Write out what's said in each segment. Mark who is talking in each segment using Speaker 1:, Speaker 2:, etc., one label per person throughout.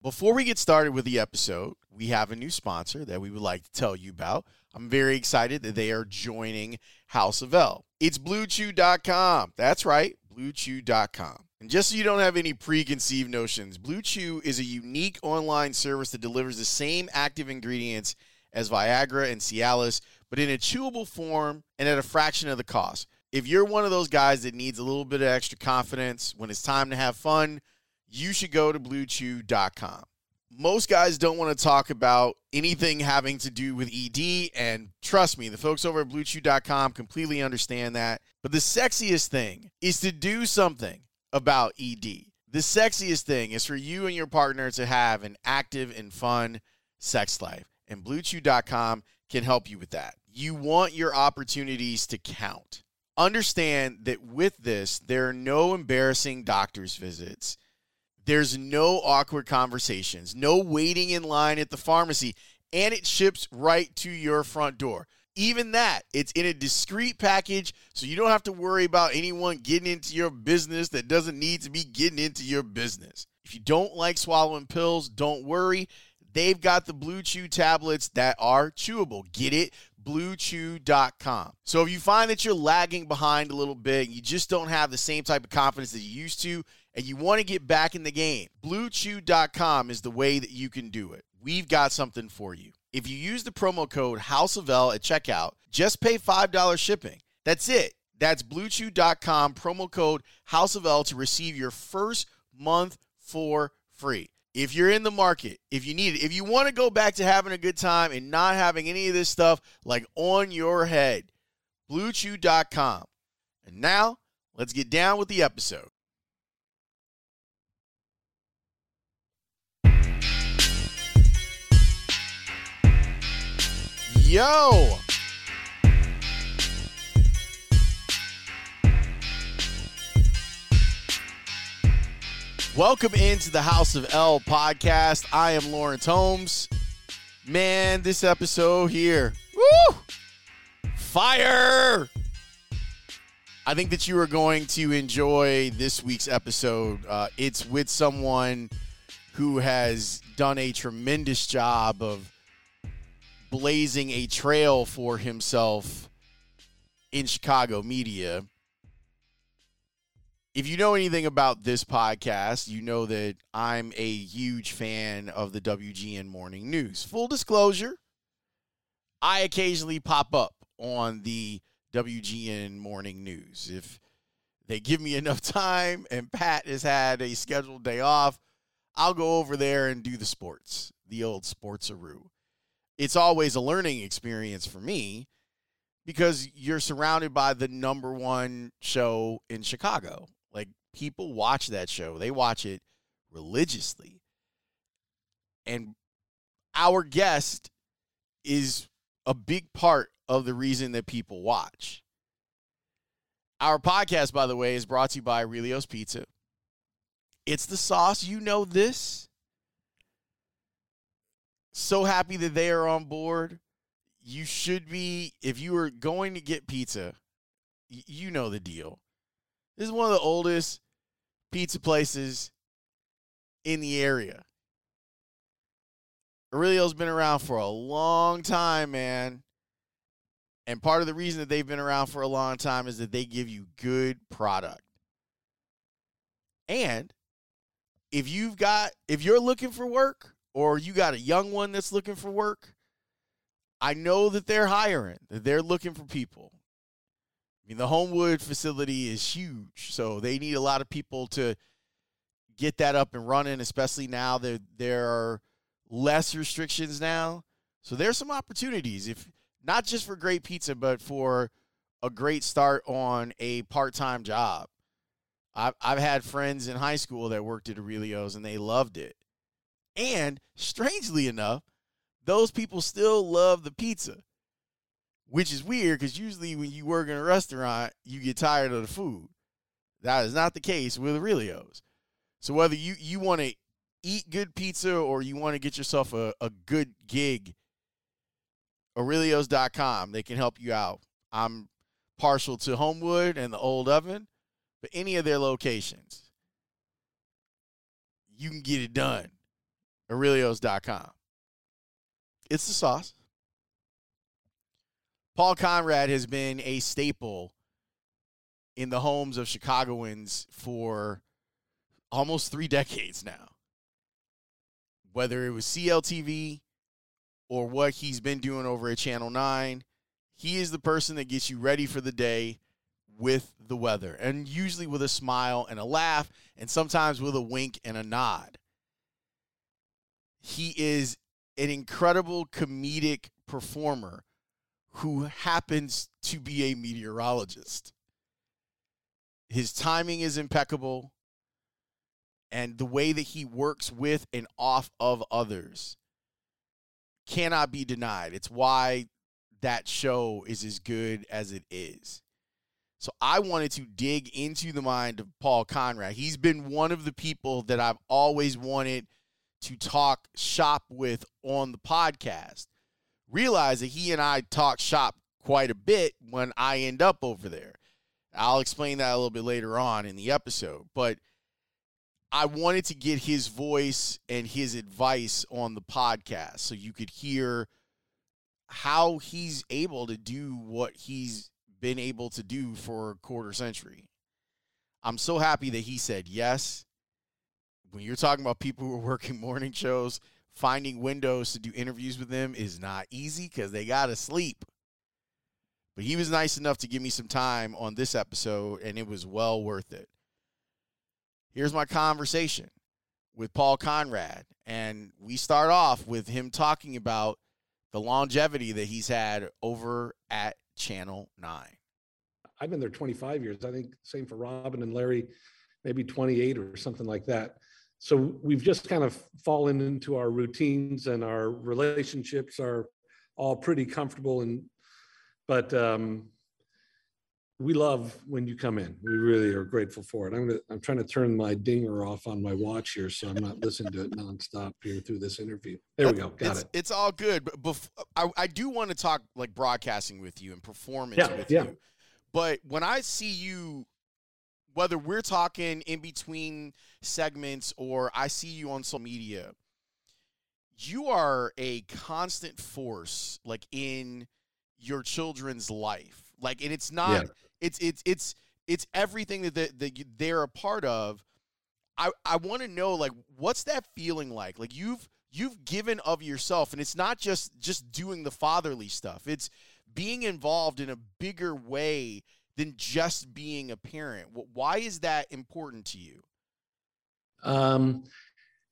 Speaker 1: Before we get started with the episode, we have a new sponsor that we would like to tell you about. I'm very excited that they are joining House of L. It's BlueChew.com. That's right, BlueChew.com. And just so you don't have any preconceived notions, Blue Chew is a unique online service that delivers the same active ingredients as Viagra and Cialis, but in a chewable form and at a fraction of the cost. If you're one of those guys that needs a little bit of extra confidence when it's time to have fun, you should go to bluechew.com. Most guys don't want to talk about anything having to do with ED, and trust me, the folks over at bluechew.com completely understand that. But the sexiest thing is to do something about ED. The sexiest thing is for you and your partner to have an active and fun sex life, and bluechew.com can help you with that. You want your opportunities to count. Understand that with this, there are no embarrassing doctor's visits there's no awkward conversations, no waiting in line at the pharmacy, and it ships right to your front door. Even that, it's in a discreet package, so you don't have to worry about anyone getting into your business that doesn't need to be getting into your business. If you don't like swallowing pills, don't worry. They've got the Blue Chew tablets that are chewable. Get it? BlueChew.com. So if you find that you're lagging behind a little bit, you just don't have the same type of confidence that you used to, and you want to get back in the game, BlueChew.com is the way that you can do it. We've got something for you. If you use the promo code House of L at checkout, just pay $5 shipping. That's it. That's BlueChew.com, promo code House of L to receive your first month for free. If you're in the market, if you need it, if you want to go back to having a good time and not having any of this stuff like on your head, BlueChew.com. And now, let's get down with the episode. Yo! Welcome into the House of L podcast. I am Lawrence Holmes. Man, this episode here, woo! Fire! I think that you are going to enjoy this week's episode. Uh, it's with someone who has done a tremendous job of blazing a trail for himself in Chicago media. If you know anything about this podcast, you know that I'm a huge fan of the WGN Morning News. Full disclosure, I occasionally pop up on the WGN Morning News. If they give me enough time and Pat has had a scheduled day off, I'll go over there and do the sports, the old sportsaroo it's always a learning experience for me because you're surrounded by the number one show in Chicago. Like people watch that show, they watch it religiously. And our guest is a big part of the reason that people watch. Our podcast, by the way, is brought to you by Relios Pizza. It's the sauce. You know this so happy that they are on board. You should be, if you are going to get pizza, you know the deal. This is one of the oldest pizza places in the area. Aurelio's been around for a long time, man. And part of the reason that they've been around for a long time is that they give you good product. And if you've got if you're looking for work or you got a young one that's looking for work, I know that they're hiring, that they're looking for people. I mean, the Homewood facility is huge, so they need a lot of people to get that up and running, especially now that there are less restrictions now. So there's some opportunities if not just for great pizza, but for a great start on a part-time job. I've I've had friends in high school that worked at Aurelio's and they loved it And strangely enough, those people still love the pizza, which is weird because usually when you work in a restaurant, you get tired of the food. That is not the case with Aurelio's. So whether you, you want to eat good pizza or you want to get yourself a, a good gig, Aurelios.com, they can help you out. I'm partial to Homewood and the Old Oven, but any of their locations, you can get it done. Aurelios.com. It's the sauce. Paul Conrad has been a staple in the homes of Chicagoans for almost three decades now. Whether it was CLTV or what he's been doing over at Channel 9, he is the person that gets you ready for the day with the weather, and usually with a smile and a laugh, and sometimes with a wink and a nod. He is an incredible comedic performer who happens to be a meteorologist. His timing is impeccable, and the way that he works with and off of others cannot be denied. It's why that show is as good as it is. So I wanted to dig into the mind of Paul Conrad. He's been one of the people that I've always wanted to talk shop with on the podcast. Realize that he and I talk shop quite a bit when I end up over there. I'll explain that a little bit later on in the episode, but I wanted to get his voice and his advice on the podcast so you could hear how he's able to do what he's been able to do for a quarter century. I'm so happy that he said yes. When you're talking about people who are working morning shows, finding windows to do interviews with them is not easy because they got to sleep. But he was nice enough to give me some time on this episode, and it was well worth it. Here's my conversation with Paul Conrad. And we start off with him talking about the longevity that he's had over at Channel 9.
Speaker 2: I've been there 25 years. I think same for Robin and Larry, maybe 28 or something like that. So we've just kind of fallen into our routines and our relationships are all pretty comfortable and but um, we love when you come in. We really are grateful for it. I'm gonna, I'm trying to turn my dinger off on my watch here, so I'm not listening to it nonstop here through this interview. There we go. Got
Speaker 1: it's,
Speaker 2: it.
Speaker 1: It's all good. But bef- I, I do want to talk like broadcasting with you and performance
Speaker 2: Yeah,
Speaker 1: with
Speaker 2: yeah.
Speaker 1: you. But when I see you, whether we're talking in between segments or I see you on social media, you are a constant force like in your children's life. Like, and it's not.
Speaker 2: Yeah.
Speaker 1: It's it's it's it's everything that that, that they're a part of. I I want to know like what's that feeling like? Like you've you've given of yourself, and it's not just just doing the fatherly stuff. It's being involved in a bigger way than just being a parent. Why is that important to you?
Speaker 2: Um,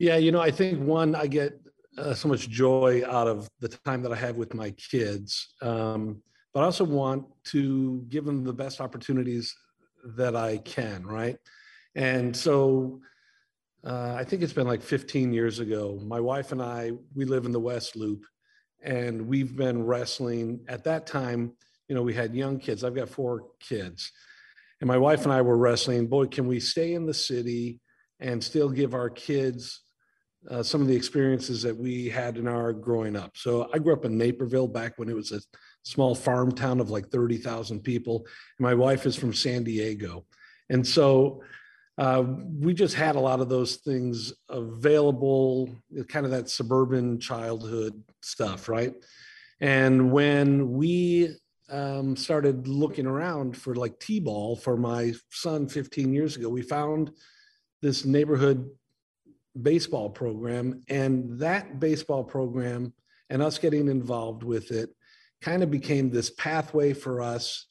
Speaker 2: yeah, you know, I think one, I get uh, so much joy out of the time that I have with my kids, um, but I also want to give them the best opportunities that I can, right? And so uh, I think it's been like 15 years ago. My wife and I, we live in the West Loop, and we've been wrestling. At that time, you know, we had young kids. I've got four kids. And my wife and I were wrestling. Boy, can we stay in the city and still give our kids uh, some of the experiences that we had in our growing up. So I grew up in Naperville back when it was a small farm town of like 30,000 people. And my wife is from San Diego. And so uh, we just had a lot of those things available, kind of that suburban childhood stuff, right? And when we um, started looking around for like T-ball for my son 15 years ago, we found this neighborhood baseball program. And that baseball program and us getting involved with it kind of became this pathway for us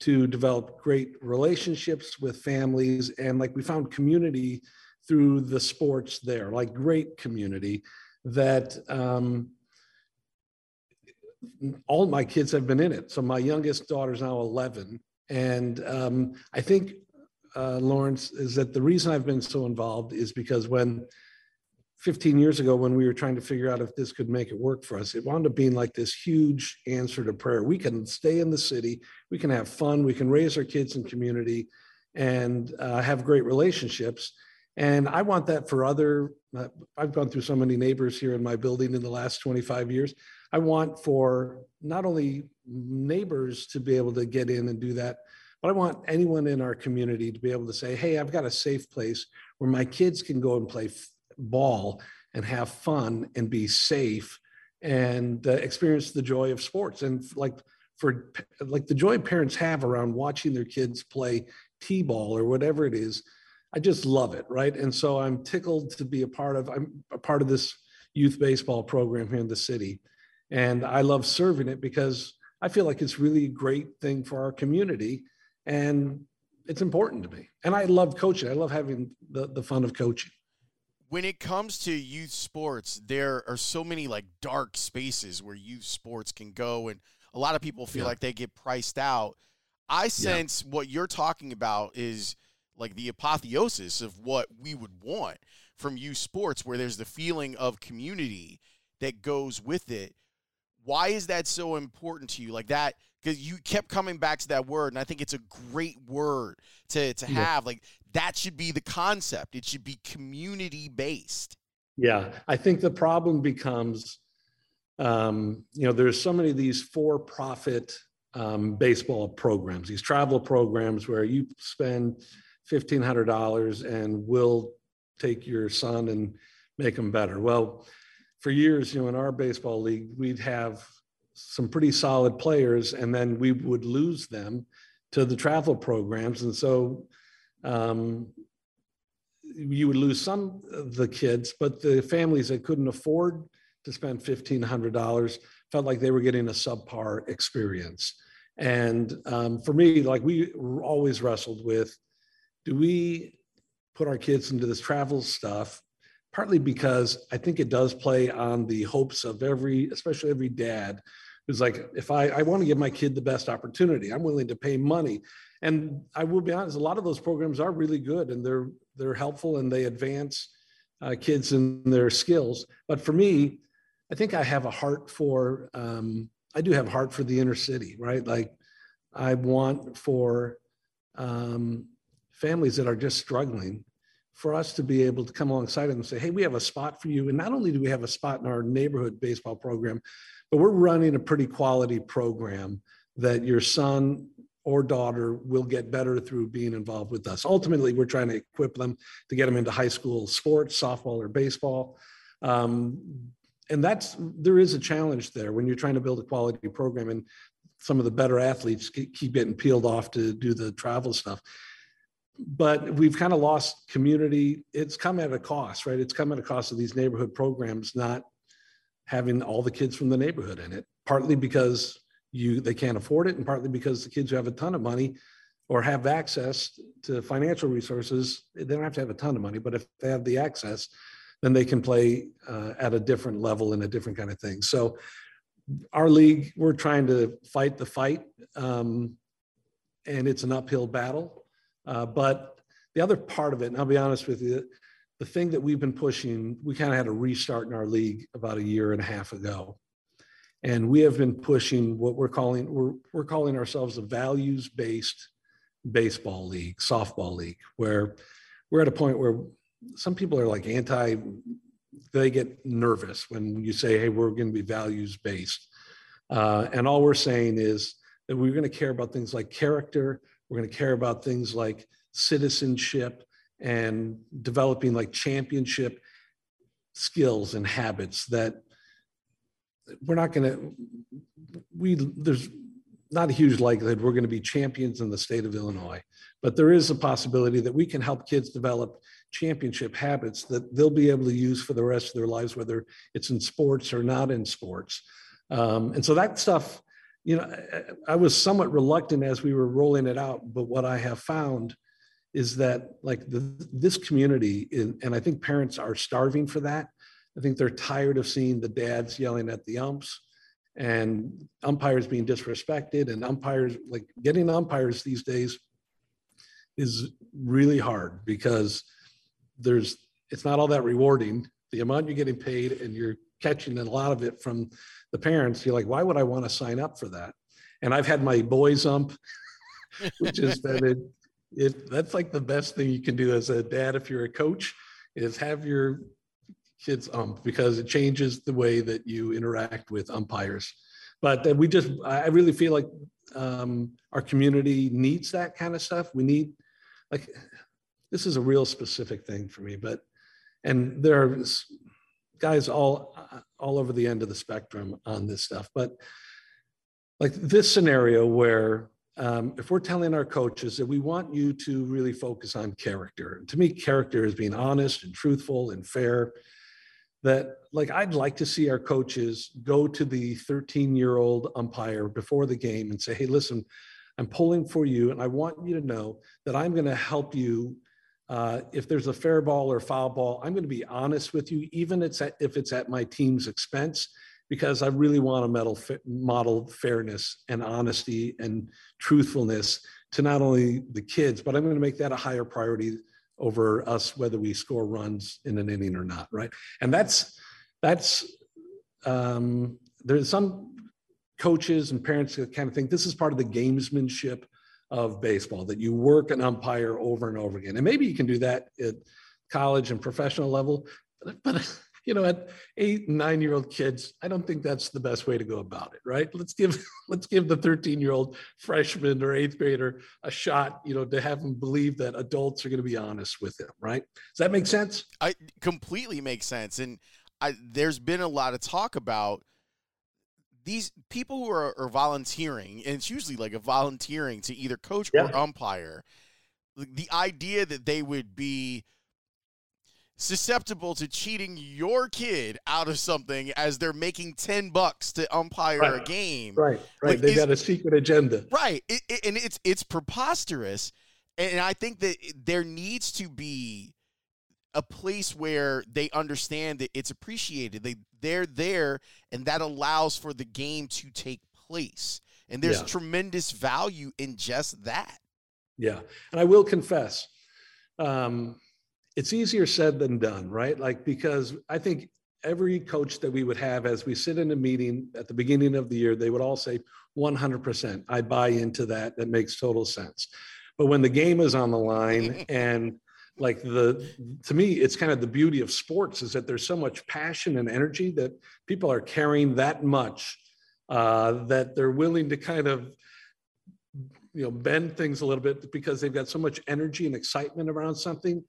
Speaker 2: to develop great relationships with families. And like we found community through the sports there, like great community that um, all my kids have been in it. So my youngest daughter's now 11. And um, I think uh, Lawrence, is that the reason I've been so involved is because when 15 years ago when we were trying to figure out if this could make it work for us, it wound up being like this huge answer to prayer. We can stay in the city, we can have fun, we can raise our kids in community and uh, have great relationships. And I want that for other, uh, I've gone through so many neighbors here in my building in the last 25 years. I want for not only neighbors to be able to get in and do that, but I want anyone in our community to be able to say, hey, I've got a safe place where my kids can go and play ball and have fun and be safe and uh, experience the joy of sports. And like for like the joy parents have around watching their kids play t-ball or whatever it is, I just love it, right? And so I'm tickled to be a part of. I'm a part of this youth baseball program here in the city, and I love serving it because I feel like it's really a great thing for our community and it's important to me. And I love coaching. I love having the, the fun of coaching.
Speaker 1: When it comes to youth sports, there are so many like dark spaces where youth sports can go, and a lot of people feel yeah. like they get priced out. I sense yeah. what you're talking about is like the apotheosis of what we would want from youth sports, where there's the feeling of community that goes with it. Why is that so important to you? Like that because you kept coming back to that word, and I think it's a great word to to yeah. have. Like that should be the concept. It should be community based.
Speaker 2: Yeah, I think the problem becomes, um, you know, there's so many of these for profit um, baseball programs, these travel programs where you spend fifteen hundred dollars and we'll take your son and make him better. Well, for years, you know, in our baseball league, we'd have some pretty solid players, and then we would lose them to the travel programs. And so um, you would lose some of the kids, but the families that couldn't afford to spend $1,500 felt like they were getting a subpar experience. And um, for me, like we always wrestled with do we put our kids into this travel stuff? Partly because I think it does play on the hopes of every, especially every dad who's like, if I, I want to give my kid the best opportunity, I'm willing to pay money. And I will be honest, a lot of those programs are really good and they're they're helpful and they advance uh, kids in their skills. But for me, I think I have a heart for um, I do have a heart for the inner city, right? Like I want for um, families that are just struggling for us to be able to come alongside them and say, hey, we have a spot for you. And not only do we have a spot in our neighborhood baseball program, but we're running a pretty quality program that your son or daughter will get better through being involved with us. Ultimately, we're trying to equip them to get them into high school sports, softball or baseball. Um, and that's there is a challenge there when you're trying to build a quality program and some of the better athletes keep getting peeled off to do the travel stuff but we've kind of lost community it's come at a cost right it's come at a cost of these neighborhood programs not having all the kids from the neighborhood in it, partly because you they can't afford it, and partly because the kids who have a ton of money or have access to financial resources, they don't have to have a ton of money, but if they have the access, then they can play uh, at a different level and a different kind of thing. So our league, we're trying to fight the fight, um, and it's an uphill battle. Uh, but the other part of it, and I'll be honest with you, the thing that we've been pushing, we kind of had a restart in our league about a year and a half ago. And we have been pushing what we're calling, we're, we're calling ourselves a values based baseball league, softball league, where we're at a point where some people are like anti, they get nervous when you say, hey, we're going to be values based. Uh, and all we're saying is that we're going to care about things like character, we're going to care about things like citizenship, and developing like championship skills and habits that we're not going to we there's not a huge likelihood we're going to be champions in the state of illinois but there is a possibility that we can help kids develop championship habits that they'll be able to use for the rest of their lives whether it's in sports or not in sports. Um, and so that stuff you know I, was somewhat reluctant as we were rolling it out but what i have found is that like the, this community and i think parents are starving for that. I think they're tired of seeing the dads yelling at the umps and umpires being disrespected and umpires like getting umpires these days is really hard because there's it's not all that rewarding. The amount you're getting paid and you're catching a lot of it from the parents, you're like, why would I want to sign up for that? And I've had my boys ump, which is that it, it that's like the best thing you can do as a dad if you're a coach is have your kids ump because it changes the way that you interact with umpires. But we just, I really feel like um, our community needs that kind of stuff. We need, like, this is a real specific thing for me, but, and there are guys all, all over the end of the spectrum on this stuff. But like this scenario where um, if we're telling our coaches that we want you to really focus on character, to me, character is being honest and truthful and fair. That, like, I'd like to see our coaches go to the 13 year old umpire before the game and say, Hey, listen, I'm pulling for you, and I want you to know that I'm going to help you. Uh, if there's a fair ball or foul ball, I'm going to be honest with you, even it's at, if it's at my team's expense because I really want to model, fairness and honesty and truthfulness to not only the kids, but I'm going to make that a higher priority over us whether we score runs in an inning or not, right? And that's that's um, there's some coaches and parents that kind of think this is part of the gamesmanship of baseball that you work an umpire over and over again, and maybe you can do that at college and professional level, but you know, at eight, nine year old kids, I don't think that's the best way to go about it, right? Let's give let's give the 13 year old freshman or eighth grader a shot, you know, to have them believe that adults are going to be honest with them, right? Does that make sense?
Speaker 1: I completely makes sense. And I, there's been a lot of talk about these people who are, are volunteering, and it's usually like a volunteering to either coach yeah. or umpire. The idea that they would be susceptible to cheating your kid out of something as they're making 10 bucks to umpire
Speaker 2: right.
Speaker 1: a game.
Speaker 2: Right, right. Like, They've got a secret agenda.
Speaker 1: Right. It, it, and it's it's preposterous. And I think that there needs to be a place where they understand that it's appreciated. They they're there and that allows for the game to take place. And there's yeah. tremendous value in just that.
Speaker 2: Yeah. And I will confess, um, it's easier said than done, right? Like, because I think every coach that we would have as we sit in a meeting at the beginning of the year, they would all say 100%. I buy into that. That makes total sense. But when the game is on the line and like the to me it's kind of the beauty of sports is that there's so much passion and energy that people are carrying that much uh, that they're willing to kind of you know bend things a little bit because they've got so much energy and excitement around something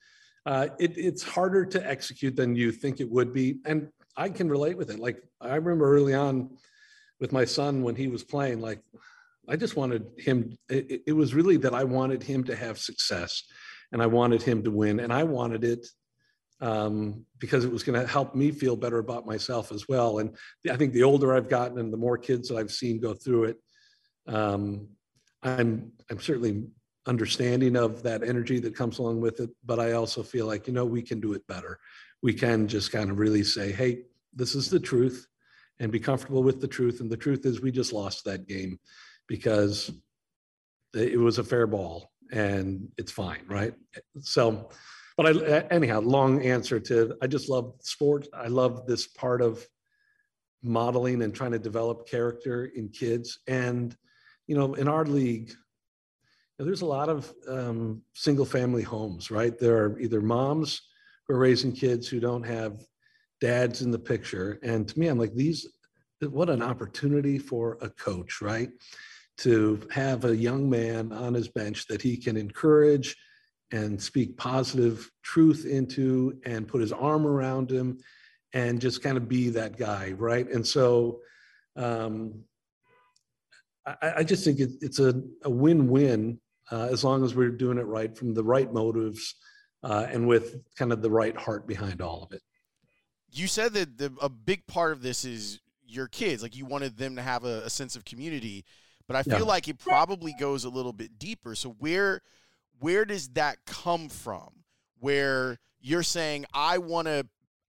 Speaker 2: uh, it, it's harder to execute than you think it would be. And I can relate with it. Like I remember early on with my son when he was playing, like I just wanted him, it, it was really that I wanted him to have success and I wanted him to win. And I wanted it um, because it was going to help me feel better about myself as well. And I think the older I've gotten and the more kids that I've seen go through it, um, I'm I'm certainly understanding of that energy that comes along with it. But I also feel like, you know, we can do it better. We can just kind of really say, hey, this is the truth and be comfortable with the truth. And the truth is, we just lost that game because it was a fair ball and it's fine, right? So, but I, anyhow, long answer to I just love sport. I love this part of modeling and trying to develop character in kids. And, you know, in our league, there's a lot of um, single family homes, right? There are either moms who are raising kids who don't have dads in the picture. And to me, I'm like, these, what an opportunity for a coach, right? To have a young man on his bench that he can encourage and speak positive truth into and put his arm around him and just kind of be that guy, right? And so, um, I, I, just think it, it's a, a win-win uh, as long as we're doing it right from the right motives uh, and with kind of the right heart behind all of it.
Speaker 1: You said that the, a big part of this is your kids, like you wanted them to have a, a sense of community, but I feel yeah. like it probably goes a little bit deeper. So where where does that come from? Where you're saying I want to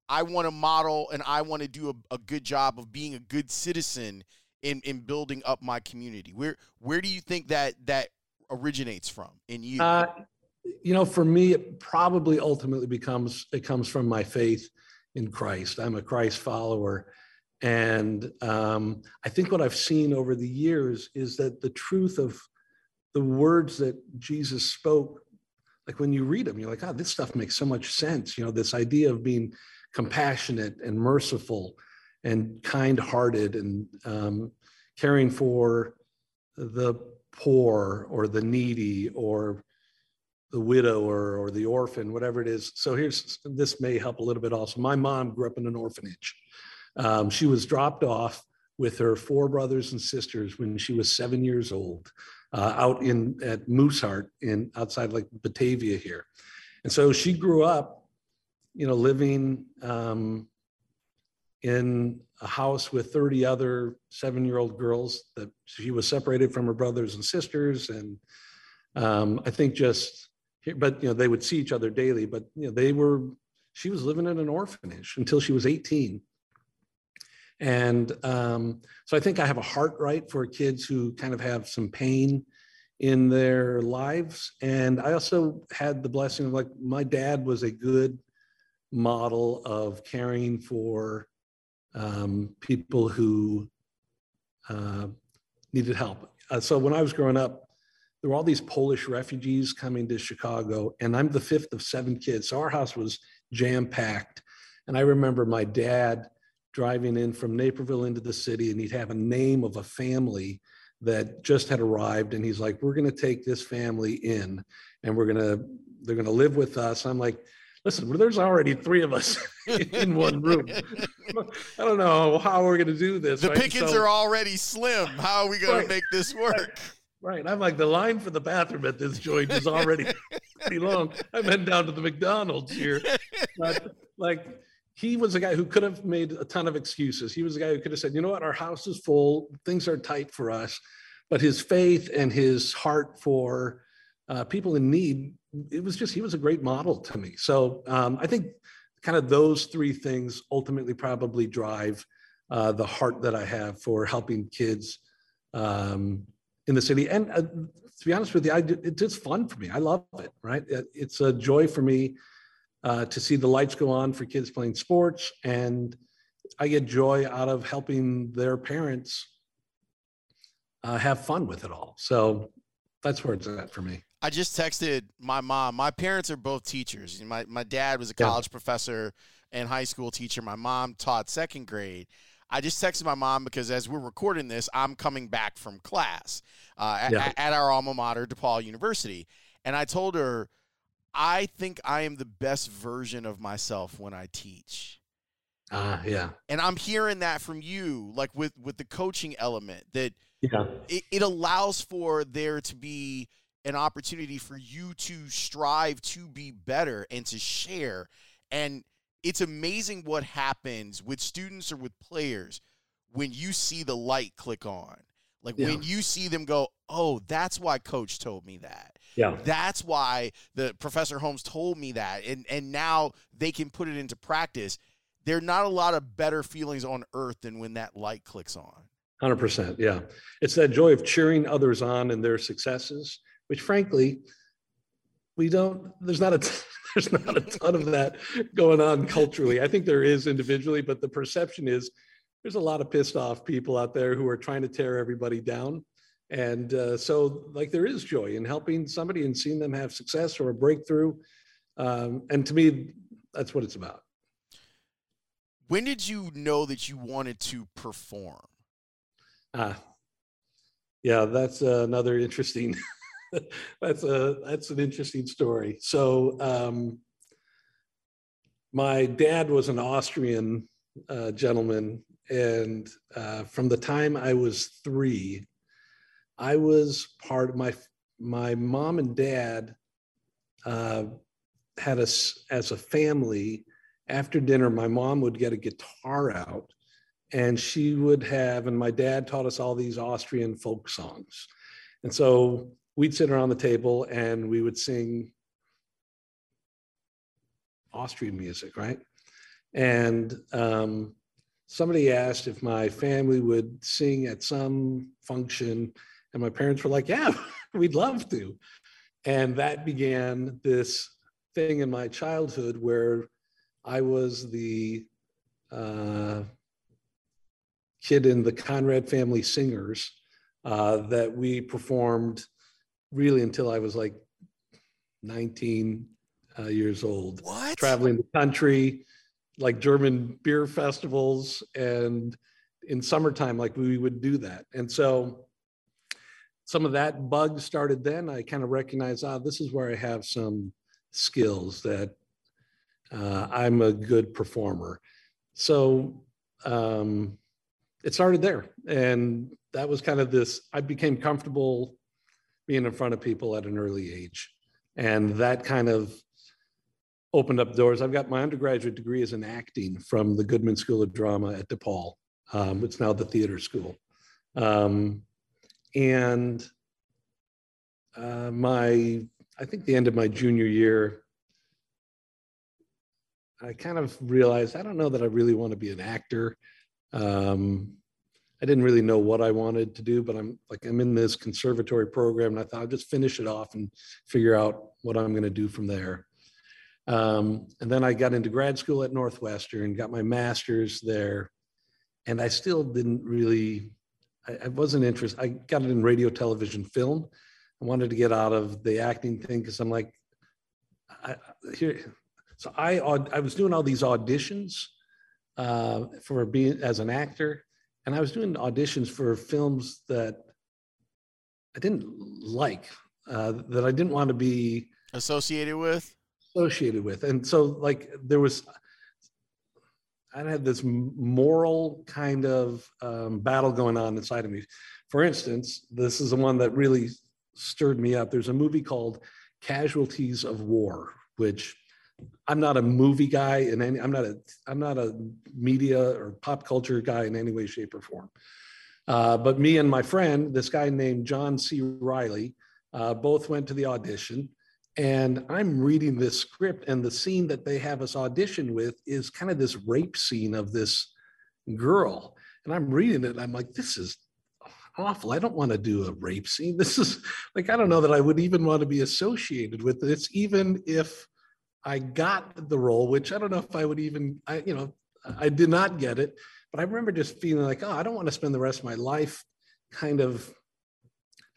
Speaker 1: I want to model and I want to do a, a, good job of being a good citizen in in building up my community. Where where do you think that that originates from in you? Uh,
Speaker 2: you know, for me, it probably ultimately becomes it comes from my faith in Christ. I'm a Christ follower. And um, I think what I've seen over the years is that the truth of the words that Jesus spoke, like when you read them, you're like, oh, this stuff makes so much sense. You know, this idea of being compassionate and merciful and kind hearted and um, caring for the poor or the needy or the widower or the orphan, whatever it is. So here's this may help a little bit also. My mom grew up in an orphanage. Um, she was dropped off with her four brothers and sisters when she was seven years old, uh, out in at Mooseheart in outside like Batavia here, and so she grew up, you know, living um, in a house with 30 other seven-year-old girls that she was separated from her brothers and sisters, and um, I think just, but you know, they would see each other daily, but you know, they were. She was living in an orphanage until she was 18 and um, so I think I have a heart right for kids who kind of have some pain in their lives. And I also had the blessing of like my dad was a good model of caring for um, people who uh, needed help. Uh, so when I was growing up, there were all these Polish refugees coming to Chicago, and I'm the fifth of seven kids. So our house was jam packed. And I remember my dad driving in from Naperville into the city, and he'd have a name of a family that just had arrived, and he's like, "We're going to take this family in, and we're going to they're going to live with us." I'm like, "Listen, there's already three of us in one room. I don't know how we're going to do this."
Speaker 1: The right? pickings so, are already slim. How are we going right, to make this work?
Speaker 2: Right. I'm like, the line for the bathroom at this joint is already pretty long. I've been down to the McDonald's here, but like he was a guy who could have made a ton of excuses. He was a guy who could have said, you know what, our house is full, things are tight for us. But his faith and his heart for uh, people in need, it was just, he was a great model to me. So um, I think kind of those three things ultimately probably drive uh, the heart that I have for helping kids um, in the city. And uh, to be honest with you, I, it's fun for me. I love it, right? It's a joy for me uh, to see the lights go on for kids playing sports. And I get joy out of helping their parents uh, have fun with it all. So that's where it's at for me.
Speaker 1: I just texted my mom. My parents are both teachers. My, my dad was a college yeah. professor and high school teacher. My mom taught second grade. I just texted my mom because as we're recording this, I'm coming back from class uh, yeah. at, at our alma mater, DePaul University. And I told her, I think I am the best version of myself when I teach.
Speaker 2: Ah, uh, yeah.
Speaker 1: And I'm hearing that from you, like with with the coaching element, that yeah. it, it allows for there to be an opportunity for you to strive to be better and to share. And it's amazing what happens with students or with players when you see the light click on. Like yeah. when you see them go, oh, that's why coach told me that.
Speaker 2: Yeah.
Speaker 1: That's why the Professor Holmes told me that. And and now they can put it into practice. There are not a lot of better feelings on earth than when that light clicks on.
Speaker 2: 100%. Yeah. It's that joy of cheering others on in their successes, which frankly, we don't there's not a there's not a ton of that going on culturally. I think there is individually, but the perception is there's a lot of pissed off people out there who are trying to tear everybody down. And uh, so, like, there is joy in helping somebody and seeing them have success or a breakthrough. Um, and to me, that's what it's about.
Speaker 1: When did you know that you wanted to perform?
Speaker 2: Ah, yeah, that's uh, another interesting. that's a that's an interesting story. So, um, my dad was an Austrian uh, gentleman, and uh, from the time I was three, I was part of my my mom and dad uh, had us as a family. After dinner, my mom would get a guitar out, and she would have, and my dad taught us all these Austrian folk songs, and so we'd sit around the table and we would sing Austrian music, right? And um, somebody asked if my family would sing at some function and my parents were like, yeah, we'd love to. And that began this thing in my childhood where I was the uh, kid in the Conrad Family Singers uh, that we performed really until I was like 19 uh, years old.
Speaker 1: What?
Speaker 2: Traveling the country, like German beer festivals, and in summertime, like we would do that. And so some of that bug started then. I kind of recognized, ah, this is where I have some skills that uh, I'm a good performer. So um, it started there. And that was kind of this, I became comfortable being in front of people at an early age. And that kind of opened up doors. I've got my undergraduate degree is in acting from the Goodman School of Drama at DePaul. Um, it's now the theater school. Um, and uh, my, I think the end of my junior year, I kind of realized I don't know that I really want to be an actor. Um, I didn't really know what I wanted to do, but I'm like I'm in this conservatory program, and I thought I'll just finish it off and figure out what I'm going to do from there. Um, and then I got into grad school at Northwestern, got my master's there, and I still didn't really. I, I wasn't interested. I got it in radio, television, film. I wanted to get out of the acting thing because I'm like, I, here so I I was doing all these auditions uh, for being as an actor, and I was doing auditions for films that I didn't like, uh, that I didn't want to be
Speaker 1: associated with.
Speaker 2: Associated with, and so like there was, I had this moral kind of um, battle going on inside of me. For instance, this is the one that really stirred me up. There's a movie called Casualties of War, which I'm not a movie guy in any, I'm not a, I'm not a media or pop culture guy in any way, shape, or form. Uh, but me and my friend, this guy named John C. Reilly, uh, both went to the audition. And I'm reading this script, and the scene that they have us audition with is kind of this rape scene of this girl. And I'm reading it, and I'm like, this is awful. I don't want to do a rape scene. This is like, I don't know that I would even want to be associated with this, even if I got the role, which I don't know if I would even, I, you know, I did not get it, but I remember just feeling like, oh, I don't want to spend the rest of my life kind of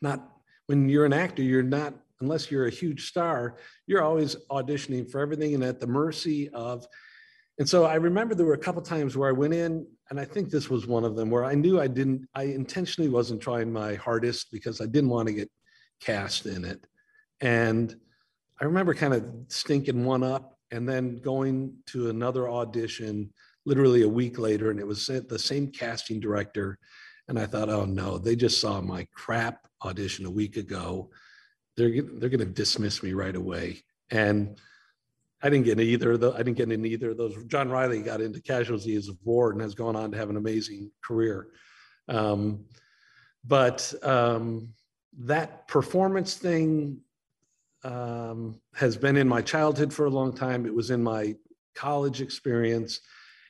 Speaker 2: not, when you're an actor, you're not, unless you're a huge star, you're always auditioning for everything and at the mercy of, and so I remember there were a couple times where I went in, and I think this was one of them where I knew I didn't, I intentionally wasn't trying my hardest because I didn't want to get cast in it. And I remember kind of stinking one up and then going to another audition literally a week later, and it was the same casting director. And I thought, oh no, they just saw my crap audition a week ago. They're they're going to dismiss me right away. And I didn't get either of those. I didn't get in either of those. John Reilly got into Casualties of War and has gone on to have an amazing career. Um, but um, that performance thing um, has been in my childhood for a long time. It was in my college experience.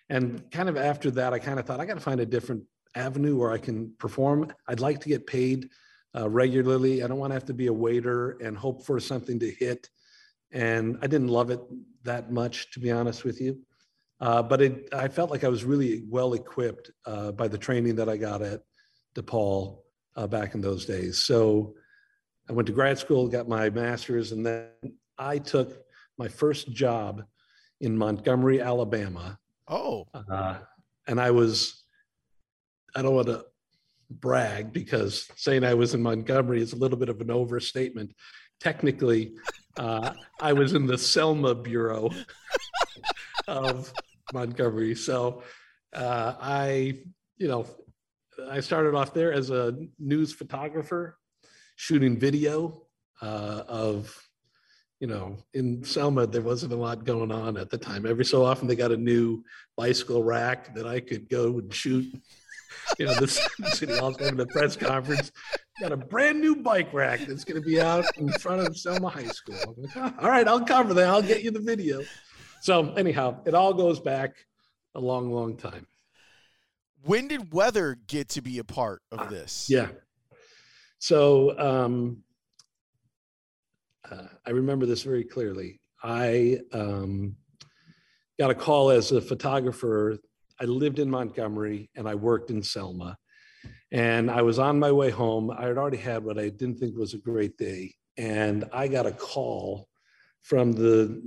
Speaker 2: And kind of after that, I kind of thought I got to find a different avenue where I can perform. I'd like to get paid uh, regularly. I don't want to have to be a waiter and hope for something to hit. And I didn't love it that much, to be honest with you. Uh, but it, I felt like I was really well equipped uh, by the training that I got at DePaul uh, back in those days. So I went to grad school, got my master's, and then I took my first job in Montgomery, Alabama.
Speaker 1: Oh. Uh,
Speaker 2: and I was, I don't want to brag because saying I was in Montgomery is a little bit of an overstatement. Technically, uh, I was in the Selma Bureau of Montgomery. So uh, I, you know, I started off there as a news photographer shooting video uh, of, you know, in Selma, there wasn't a lot going on at the time. Every so often, they got a new bicycle rack that I could go and shoot. You know, the city hall's having the press conference. Got a brand new bike rack that's going to be out in front of Selma High School. Like, oh, all right, I'll cover that. I'll get you the video. So, anyhow, it all goes back a long, long time.
Speaker 1: When did weather get to be a part of this?
Speaker 2: Yeah. So um, uh, I remember this very clearly. I um, got a call as a photographer. I lived in Montgomery and I worked in Selma. And I was on my way home. I had already had what I didn't think was a great day. And I got a call from the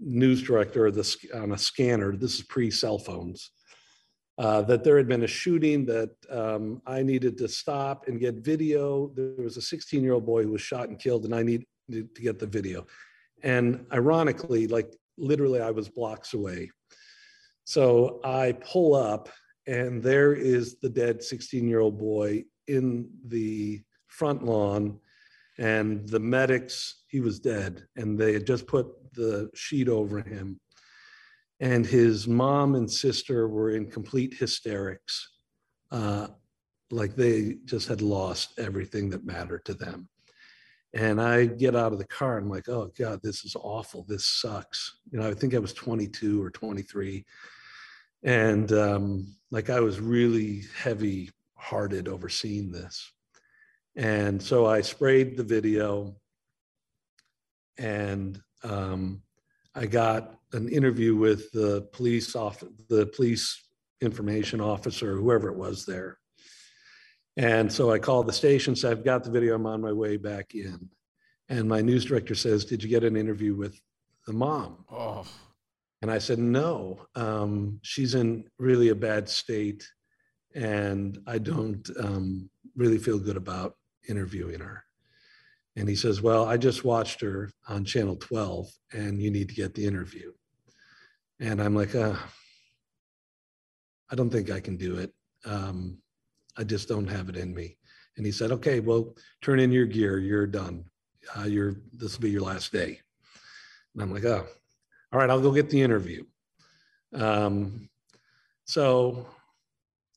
Speaker 2: news director the, on a scanner. This is pre cell phones. Uh, that there had been a shooting that um, I needed to stop and get video. There was a 16 year old boy who was shot and killed, and I needed to get the video. And ironically, like literally, I was blocks away. So I pull up, and there is the dead 16 year old boy in the front lawn. And the medics, he was dead, and they had just put the sheet over him. And his mom and sister were in complete hysterics uh, like they just had lost everything that mattered to them. And i get out of the car and i'm like oh god this is awful. This sucks. You know i think i was 22 or 23 and um, like i was really heavy hearted over seeing this and so i sprayed the video and um, I got an interview with the police off the police information officer, whoever it was there. And so I called the station, said, I've got the video, I'm on my way back in. And my news director says, Did you get an interview with the mom? Oh. And I said, No, um, she's in really a bad state. And I don't um, really feel good about interviewing her. And he says, Well, I just watched her on channel 12 and you need to get the interview. And I'm like, uh, I don't think I can do it. Um, I just don't have it in me. And he said, Okay, well, turn in your gear. You're done. Uh, you're, this will be your last day. And I'm like, Oh, all right, I'll go get the interview. Um, so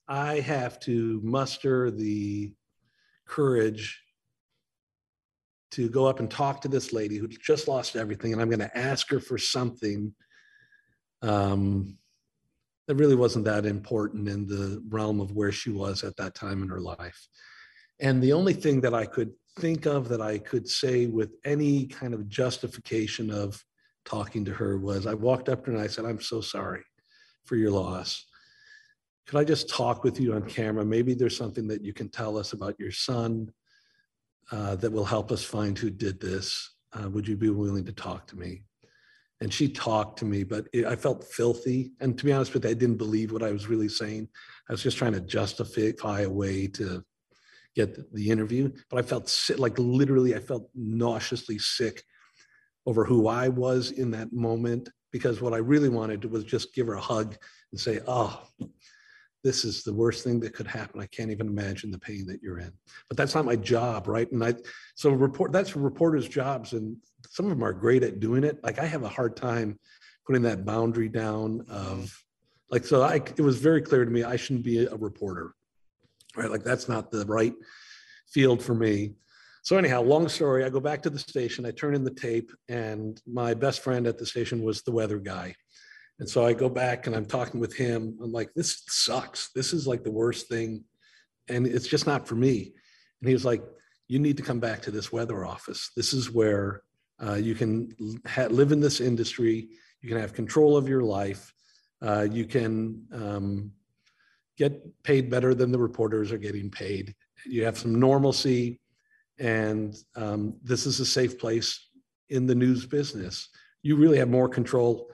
Speaker 2: I have to muster the courage to go up and talk to this lady who just lost everything, and I'm going to ask her for something um, that really wasn't that important in the realm of where she was at that time in her life. And the only thing that I could think of that I could say with any kind of justification of talking to her was I walked up to her and I said, I'm so sorry for your loss. Could I just talk with you on camera? Maybe there's something that you can tell us about your son uh, that will help us find who did this. Uh, would you be willing to talk to me? And she talked to me, but it, I felt filthy. And to be honest with you, I didn't believe what I was really saying. I was just trying to justify a way to get the, interview. But I felt sick, like literally, I felt nauseously sick over who I was in that moment because what I really wanted was just give her a hug and say, Oh, this is the worst thing that could happen. I can't even imagine the pain that you're in. But that's not my job, right? And I so report that's reporters' jobs, and some of them are great at doing it. Like I have a hard time putting that boundary down of like so I it was very clear to me I shouldn't be a reporter. Right? Like that's not the right field for me. So anyhow, long story, I go back to the station, I turn in the tape, and my best friend at the station was the weather guy. And so I go back and I'm talking with him. I'm like, this sucks. This is like the worst thing. And it's just not for me. And he was like, you need to come back to this weather office. This is where uh, you can ha- live in this industry. You can have control of your life. Uh, you can um, get paid better than the reporters are getting paid. You have some normalcy. And um, this is a safe place in the news business. You really have more control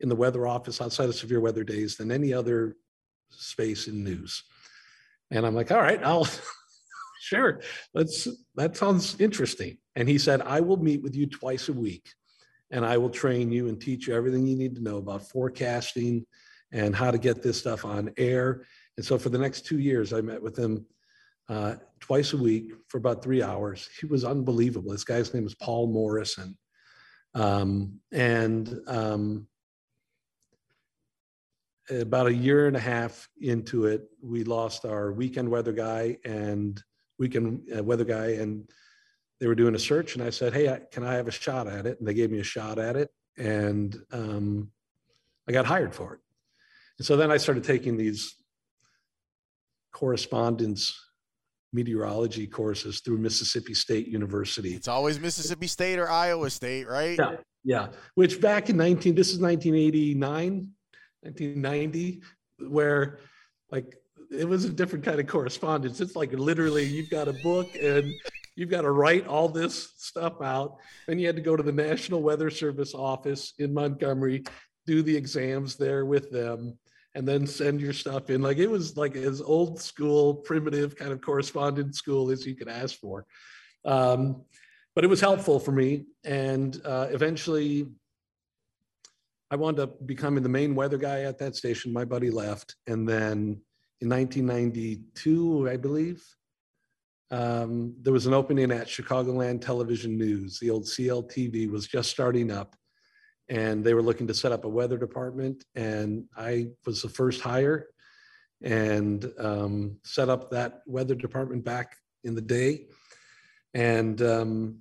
Speaker 2: in the weather office outside of severe weather days than any other space in news. And I'm like, all right, I'll sure. Let's that sounds interesting. And he said, I will meet with you twice a week and I will train you and teach you everything you need to know about forecasting and how to get this stuff on air. And so for the next two years, I met with him uh, twice a week for about three hours. He was unbelievable. This guy's name is Paul Morrison. Um, and um, about a year and a half into it, we lost our weekend weather guy and weekend uh, weather guy, and they were doing a search. And I said, "Hey, can I have a shot at it?" And they gave me a shot at it, and um, I got hired for it. And so then I started taking these correspondence meteorology courses through Mississippi State University.
Speaker 1: It's always Mississippi State or Iowa State, right?
Speaker 2: Yeah. Yeah, which back in 19, this is 1989, 1990, where like it was a different kind of correspondence. It's like literally you've got a book and you've got to write all this stuff out. Then you had to go to the National Weather Service office in Montgomery, do the exams there with them, and then send your stuff in. Like it was like as old school, primitive kind of correspondence school as you could ask for. Um, but it was helpful for me. And uh, eventually, I wound up becoming the main weather guy at that station. My buddy left. And then in 1992, I believe, um, there was an opening at Chicagoland Television News. The old CLTV was just starting up and they were looking to set up a weather department. And I was the first hire and um, set up that weather department back in the day. And um,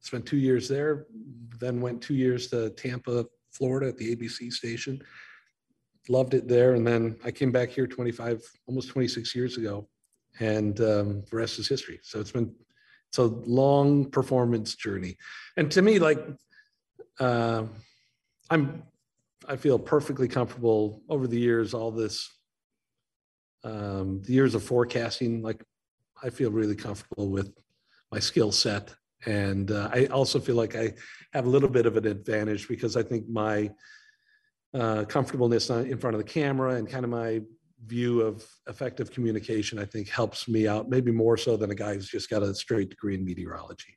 Speaker 2: spent two years there, then went two years to Tampa, Florida at the ABC station. Loved it there. And then I came back here 25, almost 26 years ago. And um, the rest is history. So it's been, it's a long performance journey. And to me, like uh, I'm, I feel perfectly comfortable over the years, all this, um, the years of forecasting, like I feel really comfortable with my skill set. And uh, I also feel like I have a little bit of an advantage because I think my uh, comfortableness in front of the camera and kind of my view of effective communication, I think helps me out maybe more so than a guy who's just got a straight degree in meteorology.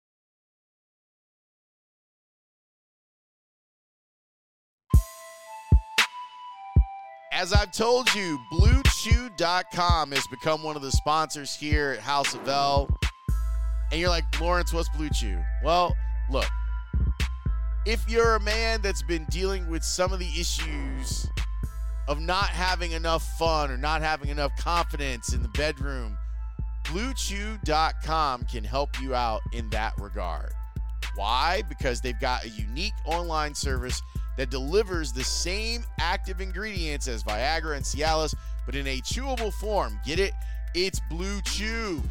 Speaker 1: As I've told you, BlueChew.com has become one of the sponsors here at House of L. And you're like, Lawrence, what's Blue Chew? Well, look, if you're a man that's been dealing with some of the issues of not having enough fun or not having enough confidence in the bedroom, BlueChew.com can help you out in that regard. Why? Because they've got a unique online service that delivers the same active ingredients as Viagra and Cialis, but in a chewable form. Get it? It's Blue Chew.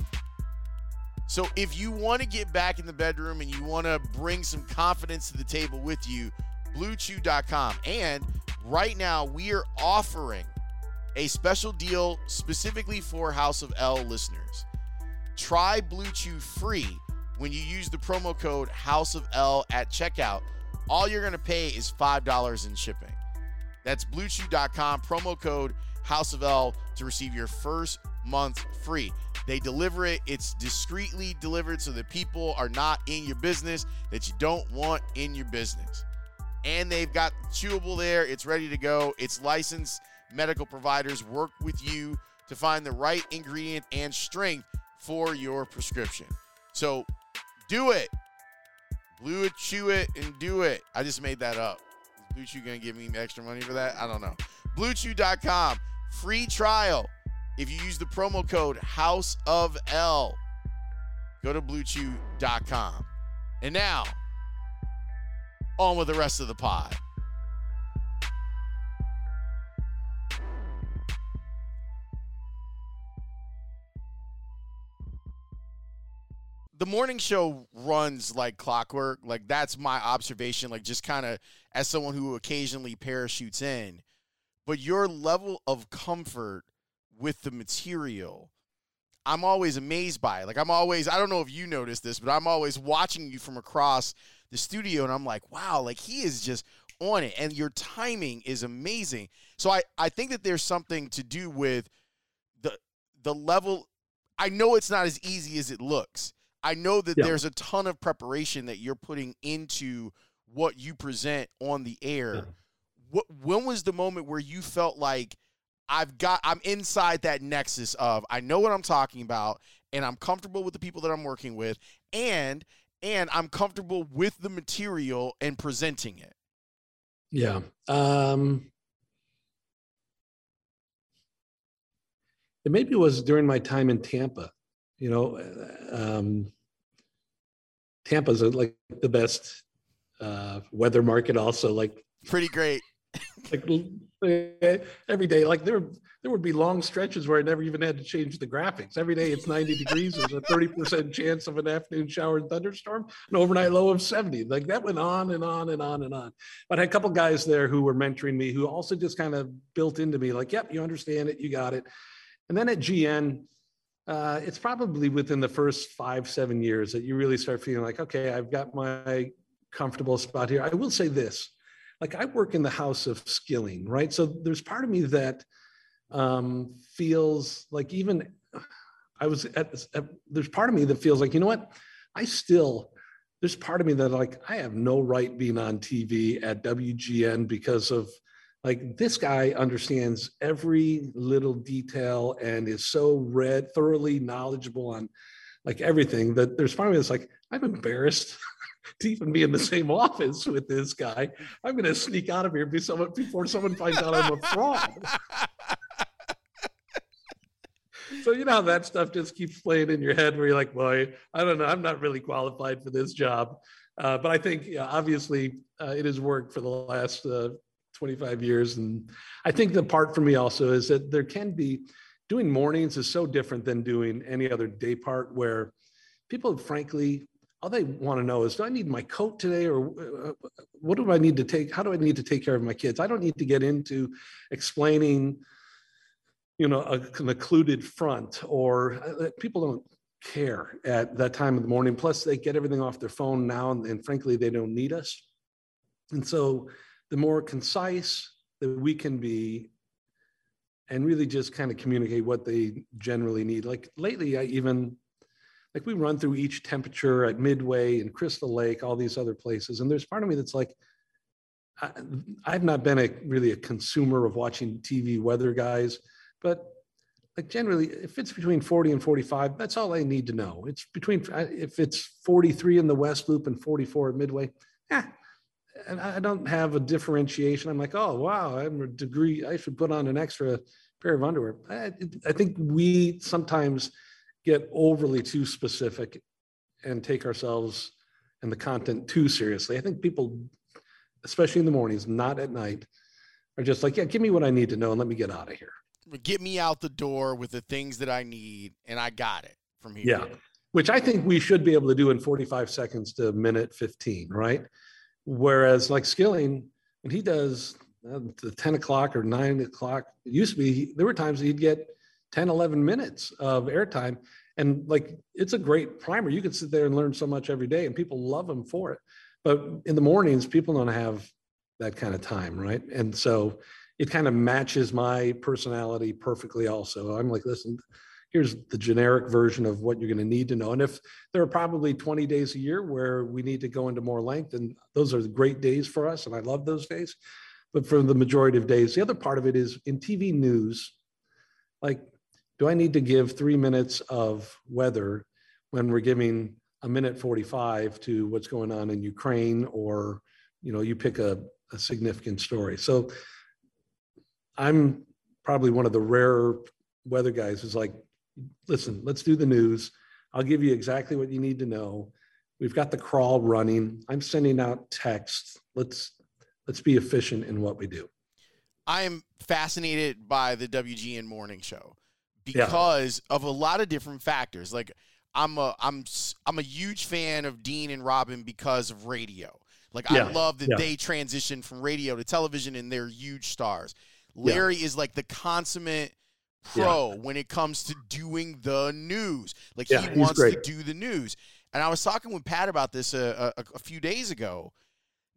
Speaker 1: So if you want to get back in the bedroom and you want to bring some confidence to the table with you, bluechew.com. And right now we are offering a special deal specifically for House of L listeners. Try Blue Chew free when you use the promo code House of L at checkout all you're going to pay is $5 in shipping. That's bluechew.com, promo code House of L to receive your first month free. They deliver it, it's discreetly delivered so that people are not in your business that you don't want in your business. And they've got chewable there, it's ready to go. It's licensed medical providers work with you to find the right ingredient and strength for your prescription. So do it. Blue it, chew it, and do it. I just made that up. Is Blue Chew gonna give me extra money for that? I don't know. BlueChew.com, free trial. If you use the promo code House of L, go to BlueChew.com. And now, on with the rest of the pod. The morning show runs like clockwork. Like that's my observation. Like just kind of as someone who occasionally parachutes in, but your level of comfort with the material, I'm always amazed by. Like I'm always, I don't know if you noticed this, but I'm always watching you from across the studio, and I'm like, wow, like he is just on it, and your timing is amazing. So I I think that there's something to do with the the level. I know it's not as easy as it looks I know that yeah. there's a ton of preparation that you're putting into what you present on the air. Yeah. What when was the moment where you felt like I've got I'm inside that nexus of I know what I'm talking about and I'm comfortable with the people that I'm working with and and I'm comfortable with the material and presenting it.
Speaker 2: Yeah. Um it maybe was during my time in Tampa. You know, um, Tampa's like the best uh, weather market. Also, like
Speaker 1: pretty great.
Speaker 2: like every day, like there there would be long stretches where I never even had to change the graphics. Every day it's 90 degrees. There's a 30% chance of an afternoon shower and thunderstorm, an overnight low of 70. Like that went on and on and on and on. But I had a couple guys there who were mentoring me who also just kind of built into me, like, yep, you understand it, you got it. And then at GN, uh, it's probably within the first five, seven years that you really start feeling like, okay, I've got my comfortable spot here. I will say this like, I work in the house of skilling, right? So there's part of me that um, feels like even I was at, at, there's part of me that feels like, you know what? I still, there's part of me that like, I have no right being on TV at WGN because of like this guy understands every little detail and is so read thoroughly knowledgeable on like everything that there's finally that's like i'm embarrassed to even be in the same office with this guy. I'm going to sneak out of here before someone finds out i'm a fraud. So you know how that stuff just keeps playing in your head where you're like boy i don't know i'm not really qualified for this job. Uh, but i think yeah, obviously uh, it has worked for the last uh, 25 years. And I think the part for me also is that there can be doing mornings is so different than doing any other day part where people, frankly, all they want to know is do I need my coat today or uh, what do I need to take? How do I need to take care of my kids? I don't need to get into explaining, you know, a, an occluded front or uh, people don't care at that time of the morning. Plus, they get everything off their phone now, and, and frankly, they don't need us. And so, the more concise that we can be and really just kind of communicate what they generally need. Like lately, I even like we run through each temperature at Midway and Crystal Lake, all these other places, and there's part of me that's like, I, I've not been a really a consumer of watching TV weather guys, but like generally, if it's between 40 and 45, that's all I need to know. It's between if it's 43 in the West Loop and 44 at Midway, yeah, and I don't have a differentiation. I'm like, oh wow, I'm a degree. I should put on an extra pair of underwear. I, I think we sometimes get overly too specific and take ourselves and the content too seriously. I think people, especially in the mornings, not at night, are just like, yeah, give me what I need to know and let me get out of here.
Speaker 1: Get me out the door with the things that I need, and I got it from here.
Speaker 2: Yeah, which I think we should be able to do in 45 seconds to a minute 15, right? Whereas like Skilling, when he does uh, the 10 o'clock or 9 o'clock, it used to be, there were times he'd get 10, 11 minutes of airtime. And like, it's a great primer. You could sit there and learn so much every day and people love him for it. But in the mornings, people don't have that kind of time, right? And so it kind of matches my personality perfectly also. I'm like, listen, here's the generic version of what you're going to need to know. And if there are probably 20 days a year where we need to go into more length, and those are great days for us, and I love those days. But for the majority of days, the other part of it is in TV news, like, do I need to give three minutes of weather when we're giving a minute 45 to what's going on in Ukraine or, you know, you pick a, a significant story. So I'm probably one of the rare weather guys who's like, listen, let's do the news. I'll give you exactly what you need to know. We've got the crawl running. I'm sending out texts. Let's let's be efficient in what we do.
Speaker 1: I am fascinated by the WGN morning show because yeah. of a lot of different factors. Like I'm a I'm I'm a huge fan of Dean and Robin because of radio. Like yeah. I love that yeah. they transitioned from radio to television and they're huge stars. Larry is like the consummate pro yeah. when it comes to doing the news. Like yeah, he wants to do the news. And I was talking with Pat about this a, a, a, few days ago.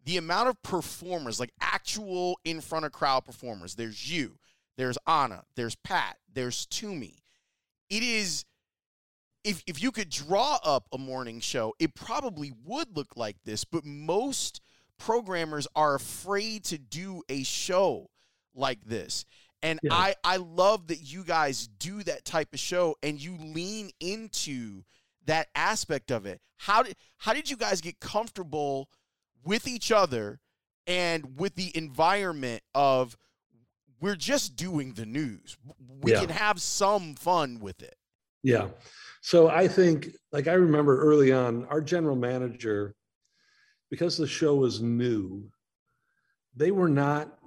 Speaker 1: The amount of performers, like actual in front of crowd performers, there's you, there's Ana, there's Pat, there's Toomey. It is, if, if you could draw up a morning show, it probably would look like this, but most programmers are afraid to do a show like this. And yeah. I I love that you guys do that type of show and you lean into that aspect of it. How did how did you guys get comfortable with each other and with the environment of we're just doing the news. We
Speaker 2: Yeah.
Speaker 1: can have some fun with it.
Speaker 2: Yeah. So I think, like, I remember early on, our general manager, because the show was new, they were not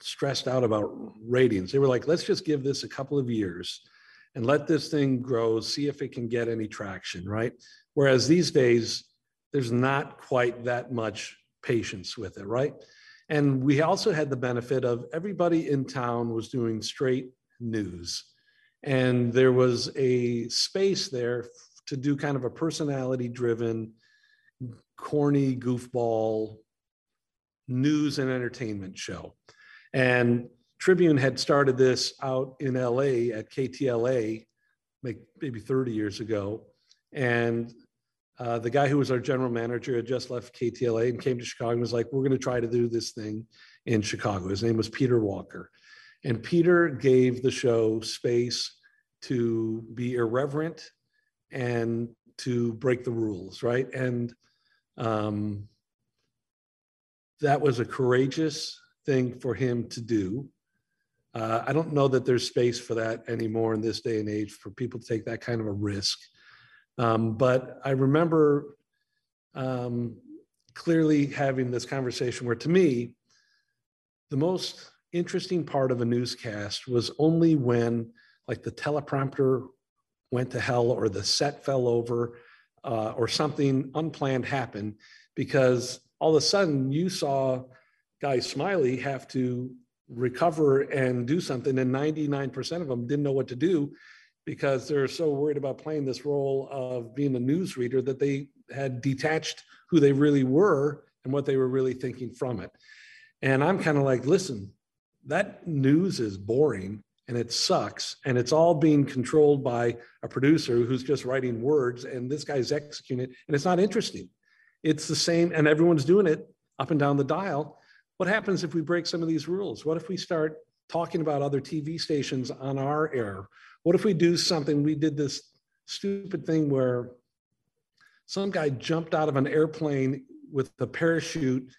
Speaker 2: stressed out about ratings. They were like, let's just give this a couple of years and let this thing grow, see if it can get any traction, right? Whereas these days, there's not quite that much patience with it, right? And we also had the benefit of everybody in town was doing straight news. And there was a space there to do kind of a personality driven, corny goofball news and entertainment show. And Tribune had started this out in LA at KTLA, like maybe 30 years ago. And uh, the guy who was our general manager had just left KTLA and came to Chicago and was like, we're going to try to do this thing in Chicago. His name was Peter Walker. And Peter gave the show space to be irreverent and to break the rules, right? And um, that was a courageous thing for him to do. Uh, I don't know that there's space for that anymore in this day and age for people to take that kind of a risk. Um, but I remember um, clearly having this conversation where, to me, the most interesting part of a newscast was only when, like, the teleprompter went to hell or the set fell over uh, or something unplanned happened, because all of a sudden you saw Guy Smiley have to recover and do something, and 99% of them didn't know what to do because they're so worried about playing this role of being a newsreader that they had detached who they really were and what they were really thinking from it. And I'm kind of like, listen, that news is boring and it sucks. And it's all being controlled by a producer who's just writing words and this guy's executing it. And it's not interesting. It's the same, and everyone's doing it up and down the dial. What happens if we break some of these rules? What if we start talking about other TV stations on our air? What if we do something? We did this stupid thing where some guy jumped out of an airplane with a parachute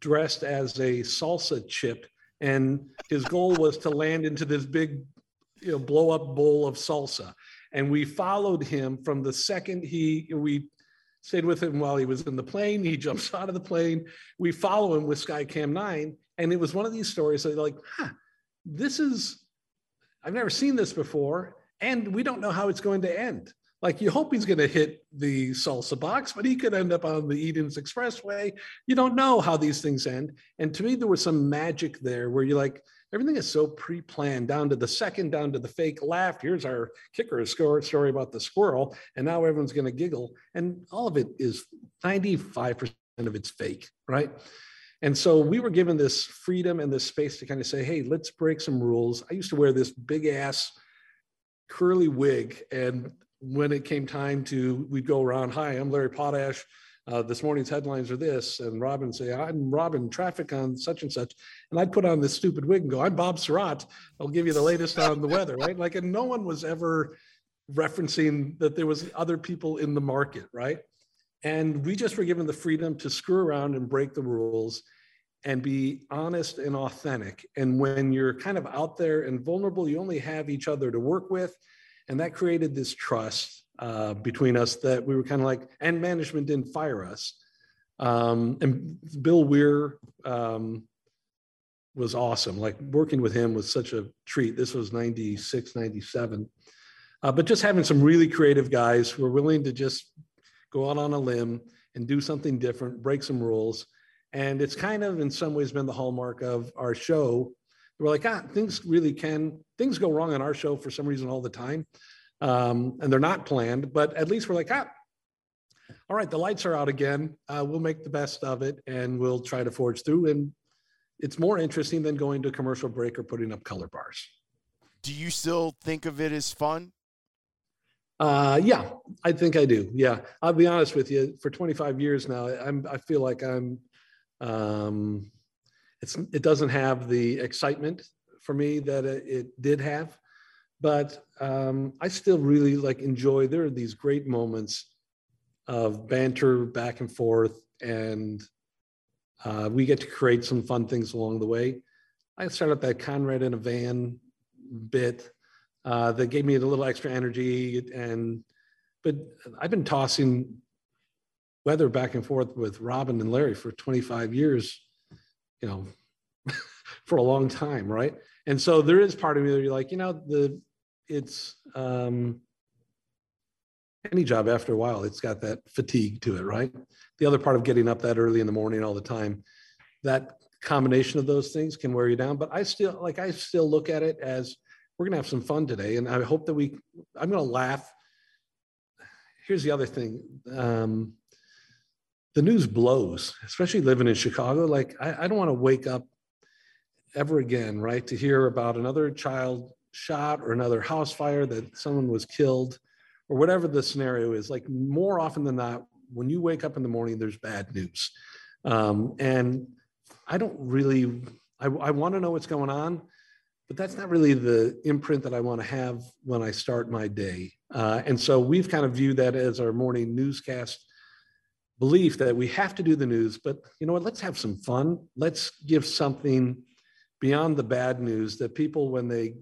Speaker 2: dressed as a salsa chip, and his goal was to land into this big, you know, blow up bowl of salsa. And we followed him from the second he we stayed with him while he was in the plane. He jumps out of the plane. We follow him with Skycam 9. And it was one of these stories that like, huh, this is, I've never seen this before. And we don't know how it's going to end. Like you hope he's going to hit the salsa box, but he could end up on the Edens Expressway. You don't know how these things end. And to me, there was some magic there where you're like, everything is so pre-planned down to the second, down to the fake laugh. Here's our kicker story about the squirrel, and now everyone's going to giggle. And all of it is 95% of it's fake, right? And so we were given this freedom and this space to kind of say, hey, let's break some rules. I used to wear this big ass curly wig. And when it came time to, we'd go around, hi, I'm Larry Potash. Uh, this morning's headlines are this. And Robin say, I'm Robin, traffic on such and such. And I'd put on this stupid wig and go, I'm Bob Sirott. I'll give you the latest on the weather, right? Like, and no one was ever referencing that there was other people in the market, right? And we just were given the freedom to screw around and break the rules and be honest and authentic. And when you're kind of out there and vulnerable, you only have each other to work with. And that created this trust uh, between us that we were kind of like, and management didn't fire us. Um, and Bill Weir um, was awesome. Like working with him was such a treat. This was 96, 97. Uh, but just having some really creative guys who are willing to just go out on a limb and do something different, break some rules. And it's kind of in some ways been the hallmark of our show. We're like, ah, things really can, things go wrong on our show for some reason all the time. Um, and they're not planned, but at least we're like, ah, all right, the lights are out again. Uh, we'll make the best of it and we'll try to forge through. And it's more interesting than going to commercial break or putting up color bars.
Speaker 1: Do you still think of it as fun?
Speaker 2: Uh, yeah, I think I do. Yeah, I'll be honest with you. For 25 years now, I'm. I feel like I'm. Um, it's. It doesn't have the excitement for me that it, it did have, but um, I still really like enjoy. There are these great moments of banter back and forth, and uh, we get to create some fun things along the way. I started that Konrad in a van bit uh, that gave me a little extra energy. And but I've been tossing weather back and forth with Robin and Larry for 25 years, you know, for a long time, right? And so there is part of me that you're like, you know, the it's um, any job after a while, it's got that fatigue to it, right? The other part of getting up that early in the morning all the time, that combination of those things can wear you down. But I still like I still look at it as we're gonna have some fun today, and I hope that we. I'm gonna laugh. Here's the other thing. Um, the news blows, especially living in Chicago. Like I, I don't want to wake up ever again, right, to hear about another child shot or another house fire that someone was killed or whatever the scenario is. Like more often than not, when you wake up in the morning, there's bad news. Um, and I don't really, I, I want to know what's going on, but that's not really the imprint that I want to have when I start my day. Uh, and so we've kind of viewed that as our morning newscast belief that we have to do the news, but you know what? Let's have some fun. Let's give something beyond the bad news that people, when they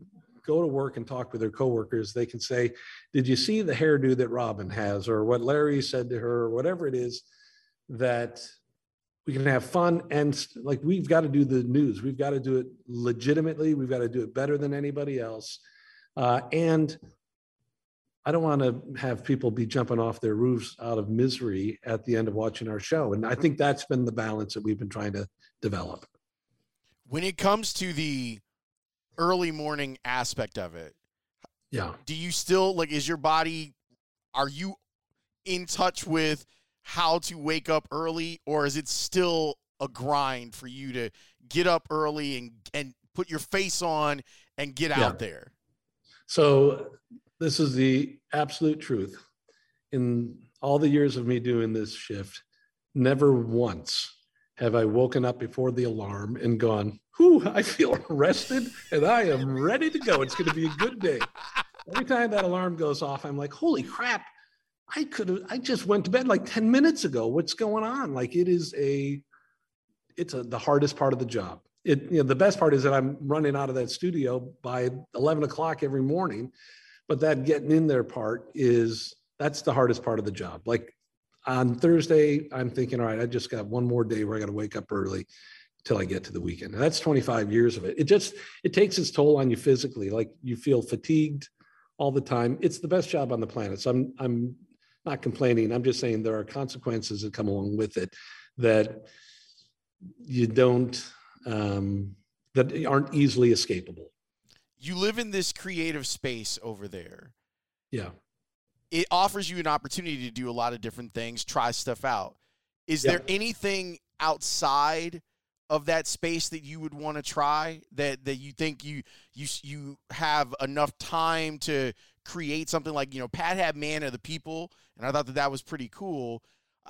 Speaker 2: go to work and talk with their coworkers, they can say, Did you see the hairdo that Robin has, or what Larry said to her, or whatever it is that we can have fun and like we've got to do the news. We've got to do it legitimately. We've got to do it better than anybody else. Uh, and i don't want to have people be jumping off their roofs out of misery at the end of watching our show. And i think that's been the balance that we've been trying to develop.
Speaker 1: When it comes to the early morning aspect of it
Speaker 2: yeah
Speaker 1: do you still like is your body are you in touch with how to wake up early, or is it still a grind for you to get up early and and put your face on and get yeah. out there?
Speaker 2: So this is the absolute truth. In all the years of me doing this shift, never once have I woken up before the alarm and gone, whew, I feel rested and I am ready to go. It's going to be a good day. Every time that alarm goes off, I'm like, holy crap, I could have, I just went to bed like 10 minutes ago. What's going on? Like it is a, it's a, the hardest part of the job. It, you know, the best part is that I'm running out of that studio by 11 o'clock every morning, but that getting in there part is, that's the hardest part of the job. Like on Thursday, I'm thinking, all right, I just got one more day where I got to wake up early till I get to the weekend. And that's 25 years of it. It just, it takes its toll on you physically. Like you feel fatigued all the time. It's the best job on the planet. So I'm, I'm not complaining. I'm just saying there are consequences that come along with it that you don't um, that aren't easily escapable.
Speaker 1: You live in this creative space over there.
Speaker 2: Yeah.
Speaker 1: It offers you an opportunity to do a lot of different things, try stuff out. Is yeah. there anything outside of that space that you would want to try that that you think you you you have enough time to create something like you know Pat had Man of the People, and I thought that that was pretty cool.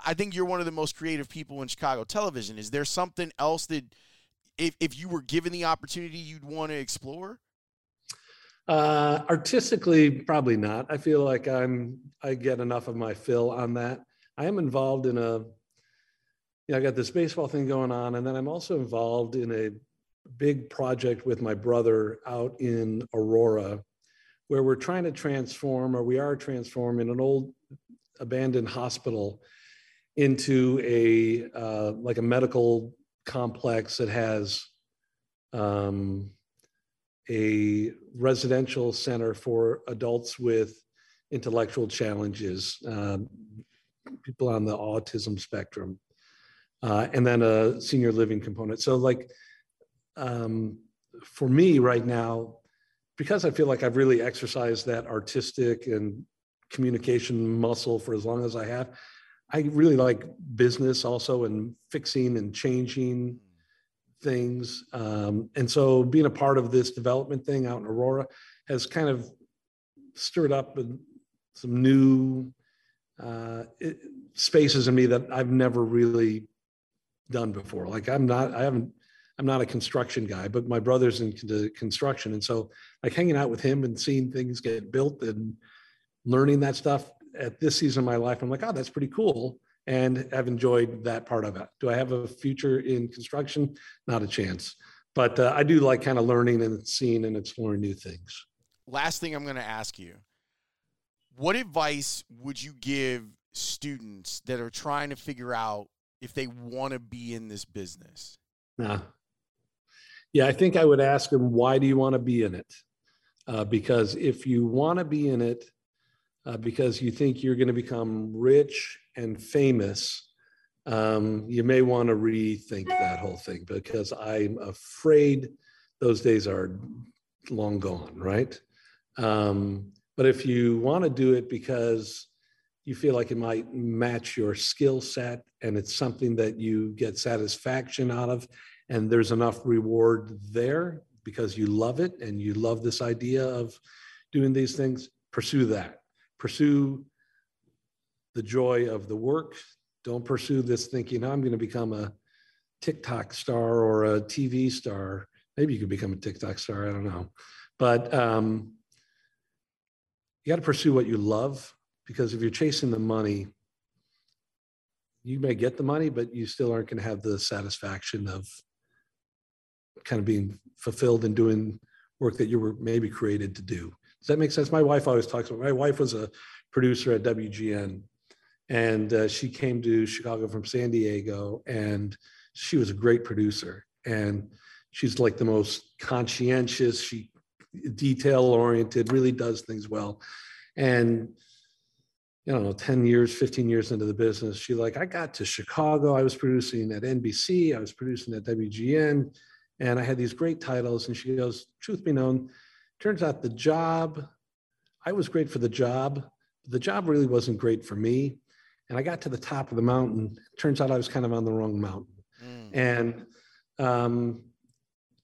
Speaker 1: I think you're one of the most creative people in Chicago television. Is there something else that, if if you were given the opportunity, you'd want to explore?
Speaker 2: Uh, artistically, probably not. I feel like I'm I get enough of my fill on that. I am involved in a, you know, I got this baseball thing going on, and then I'm also involved in a big project with my brother out in Aurora where we're trying to transform, or we are transforming an old abandoned hospital into a uh, like a medical complex that has um, a residential center for adults with intellectual challenges, um, people on the autism spectrum, uh, and then a senior living component. So, like um, for me right now, because I feel like I've really exercised that artistic and communication muscle for as long as I have, I really like business also and fixing and changing things. Um, and so being a part of this development thing out in Aurora has kind of stirred up some new uh, spaces in me that I've never really done before. Like I'm not, I haven't I'm not a construction guy, but my brother's into construction. And so like hanging out with him and seeing things get built and learning that stuff at this season of my life, I'm like, oh, that's pretty cool. And I've enjoyed that part of it. Do I have a future in construction? Not a chance. but uh, I do like kind of learning and seeing and exploring new things.
Speaker 1: Last thing I'm going to ask you what advice would you give students that are trying to figure out if they want to be in this business?
Speaker 2: Nah. Yeah, I think I would ask them, why do you want to be in it? Uh, because if you want to be in it uh, because you think you're going to become rich and famous, um, you may want to rethink that whole thing because I'm afraid those days are long gone, right? Um, but if you want to do it because you feel like it might match your skill set and it's something that you get satisfaction out of, and there's enough reward there because you love it and you love this idea of doing these things, pursue that. Pursue the joy of the work, don't pursue this thinking I'm going to become a TikTok star or a TV star. Maybe you could become a TikTok star. I don't know. But um, you got to pursue what you love because if you're chasing the money, you may get the money, but you still aren't going to have the satisfaction of kind of being fulfilled and doing work that you were maybe created to do. Does that make sense? My wife always talks about. My wife was a producer at WGN, and uh, she came to Chicago from San Diego, and she was a great producer. And she's like the most conscientious. She detail oriented, really does things well. And you know, 10 years, 15 years into the business, she like, I got to Chicago. I was producing at NBC, I was producing at WGN, and I had these great titles. And she goes, Truth be known, turns out the job, I was great for the job. The job really wasn't great for me. And I got to the top of the mountain. Turns out I was kind of on the wrong mountain. Mm. And um,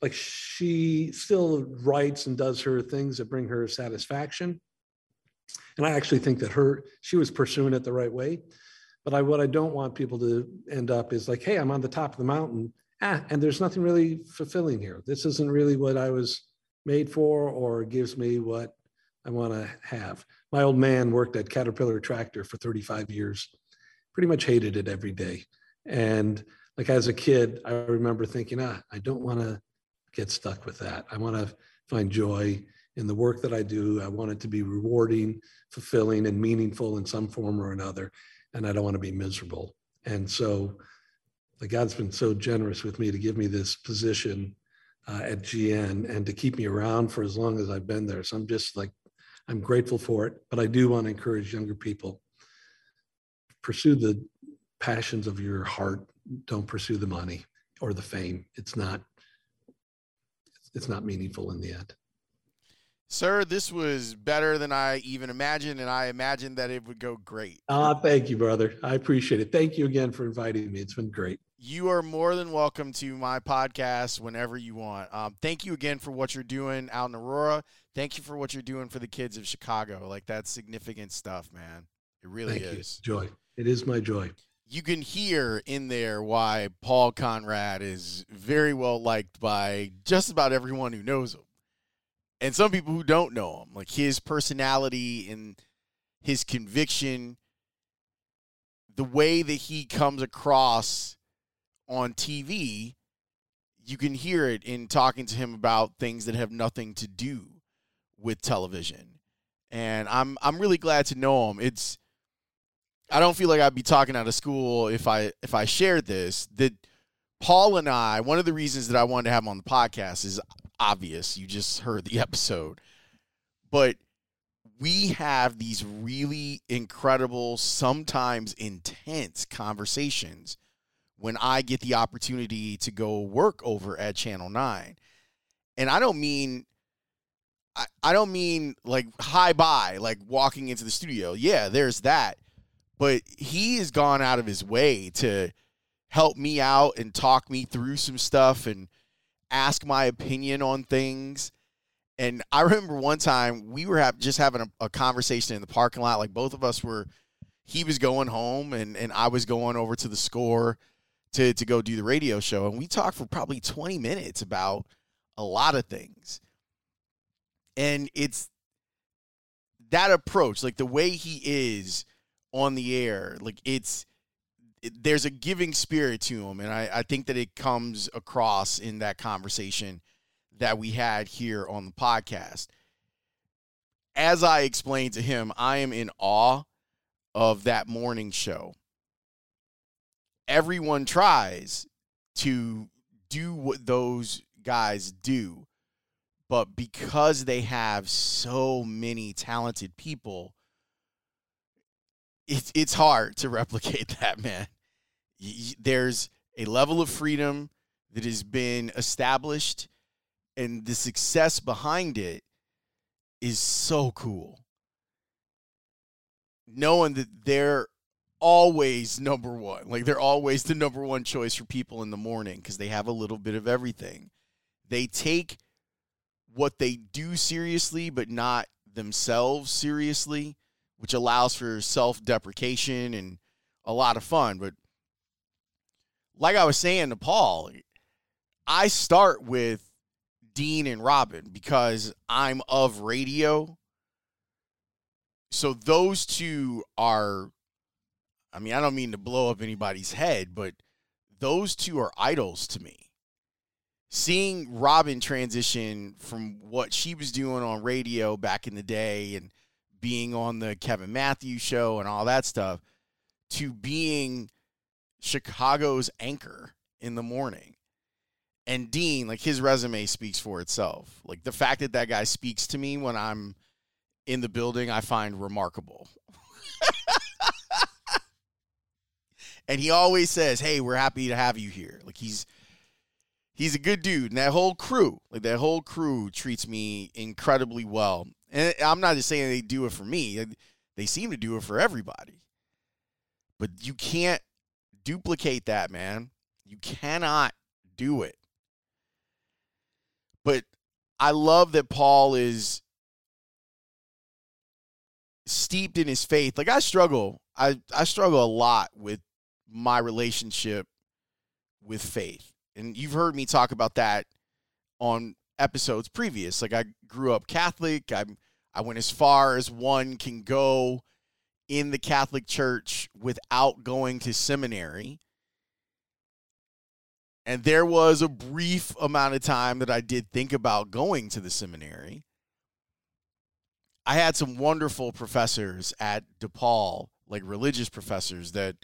Speaker 2: like she still writes and does her things that bring her satisfaction. And I actually think that her she was pursuing it the right way. But I what I don't want people to end up is like, hey, I'm on the top of the mountain. Ah, and there's nothing really fulfilling here. This isn't really what I was made for or gives me what I want to have. My old man worked at Caterpillar Tractor for 35 years, pretty much hated it every day. And like as a kid, I remember thinking, ah, I don't want to get stuck with that. I want to find joy in the work that I do. I want it to be rewarding, fulfilling, and meaningful in some form or another. And I don't want to be miserable. And so, like God's been so generous with me to give me this position uh, at GN and to keep me around for as long as I've been there. So I'm just like I'm grateful for it, but I do want to encourage younger people pursue the passions of your heart. Don't pursue the money or the fame. It's not it's not meaningful in the end.
Speaker 1: Sir, this was better than I even imagined, and I imagined that it would go great.
Speaker 2: Ah, thank you, brother. I appreciate it. Thank you again for inviting me. It's been great.
Speaker 1: You are more than welcome to my podcast whenever you want. Um, thank you again for what you're doing out in Aurora. Thank you for what you're doing for the kids of Chicago. Like that's significant stuff, man. It really
Speaker 2: thank
Speaker 1: is.
Speaker 2: You. Joy. It is my joy.
Speaker 1: You can hear in there why Paul Konrad is very well liked by just about everyone who knows him and some people who don't know him. Like his personality and his conviction, the way that he comes across on TV, you can hear it in talking to him about things that have nothing to do with television. And I'm I'm really glad to know him. It's I don't feel like I'd be talking out of school if I if I shared this that Paul and I, one of the reasons that I wanted to have him on the podcast is obvious. You just heard the episode. But we have these really incredible, sometimes intense conversations when I get the opportunity to go work over at Channel 9. And I don't mean I, I don't mean like high by, like walking into the studio. Yeah, there's that. But he has gone out of his way to help me out and talk me through some stuff and ask my opinion on things. And I remember one time we were have, just having a, a, conversation in the parking lot. Like both of us were, he was going home and, and I was going over to the score to, to go do the radio show. And we talked for probably 20 minutes about a lot of things. And it's that approach, like the way he is on the air, like it's there's a giving spirit to him, and I, I think that it comes across in that conversation that we had here on the podcast. As I explained to him, I am in awe of that morning show. Everyone tries to do what those guys do, but because they have so many talented people, it's it's hard to replicate that, man. There's a level of freedom that has been established, and the success behind it is so cool. Knowing that they're always number one, like they're always the number one choice for people in the morning because they have a little bit of everything. They take what they do seriously, but not themselves seriously which allows for self deprecation and a lot of fun. But like I was saying to Paul, I start with Dean and Robin because I'm of radio. So those two are, I mean, I don't mean to blow up anybody's head, but those two are idols to me. Seeing Robin transition from what she was doing on radio back in the day and being on the Kevin Matthews show and all that stuff to being Chicago's anchor in the morning. And Dean, like his resume speaks for itself. Like the fact that that guy speaks to me when I'm in the building, I find remarkable. and he always says, "Hey, we're happy to have you here." Like he's he's a good dude, and that whole crew, like that whole crew, treats me incredibly well. And I'm not just saying they do it for me, they seem to do it for everybody. But you can't duplicate that, man. You cannot do it. But I love that Paul is steeped in his faith. Like I struggle. I, I struggle a lot with my relationship with faith. And you've heard me talk about that on episodes previous. Like I grew up Catholic. I I went as far as one can go in the Catholic Church without going to seminary. And there was a brief amount of time that I did think about going to the seminary. I had some wonderful professors at DePaul, like religious professors that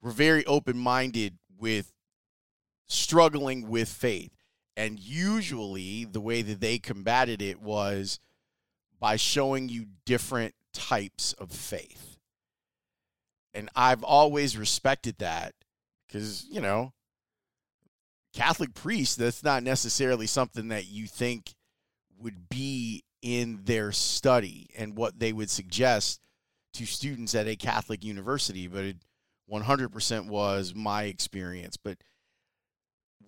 Speaker 1: were very open minded with struggling with faith. And usually the way that they combated it was by showing you different types of faith. And I've always respected that because, you know, Catholic priests, that's not necessarily something that you think would be in their study and what they would suggest to students at a Catholic university, but it 100% was my experience. But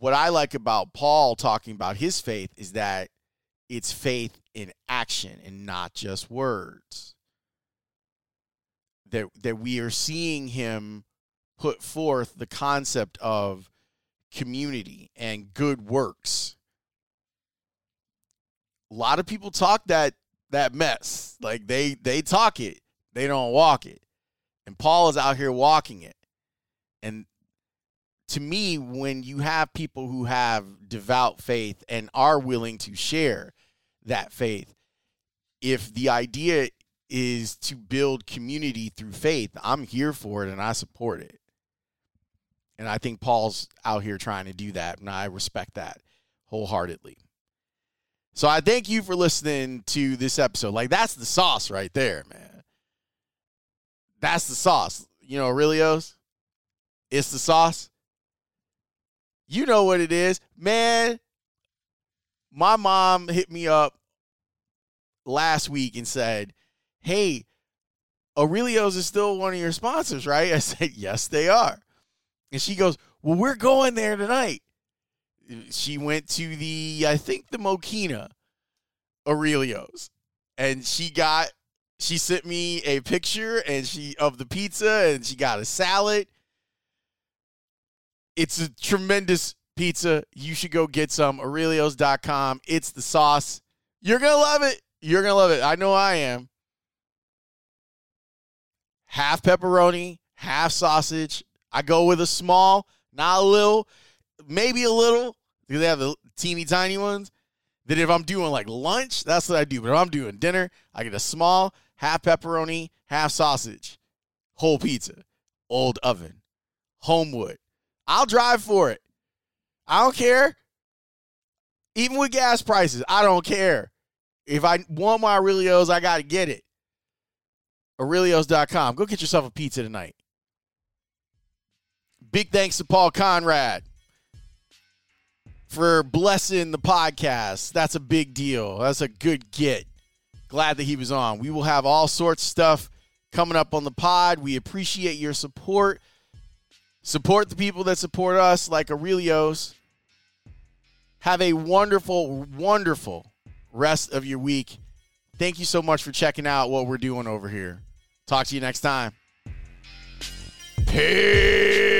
Speaker 1: what I like about Paul talking about his faith is that it's faith in action and not just words. That that we are seeing him put forth the concept of community and good works. A lot of people talk that that mess. Like they they talk it, they don't walk it. And Paul is out here walking it. And to me, when you have people who have devout faith and are willing to share that faith, if the idea is to build community through faith, I'm here for it and I support it. And I think Paul's out here trying to do that, and I respect that wholeheartedly. So I thank you for listening to this episode. Like, that's the sauce right there, man. That's the sauce. You know, Aurelio's? It's the sauce. You know what it is. Man, my mom hit me up last week and said, Hey, Aurelio's is still one of your sponsors, right? I said, Yes, they are. And she goes, Well, we're going there tonight. She went to the, I think, the Mokena Aurelio's. And she got, she sent me a picture and she of the pizza and she got a salad it's a tremendous pizza. You should go get some. Aurelios.com. It's the sauce. You're going to love it. You're going to love it. I know I am. Half pepperoni, half sausage. I go with a small, not a little, maybe a little, because they have the teeny tiny ones. Then if I'm doing like lunch, that's what I do. But if I'm doing dinner, I get a small, half pepperoni, half sausage, whole pizza, old oven, Homewood. I'll drive for it. I don't care. Even with gas prices, I don't care. If I want my Aurelio's, I got to get it. Aurelios.com. Go get yourself a pizza tonight. Big thanks to Paul Konrad for blessing the podcast. That's a big deal. That's a good get. Glad that he was on. We will have all sorts of stuff coming up on the pod. We appreciate your support. Support the people that support us, like Aurelio's. Have a wonderful, wonderful rest of your week. Thank you so much for checking out what we're doing over here. Talk to you next time. Peace.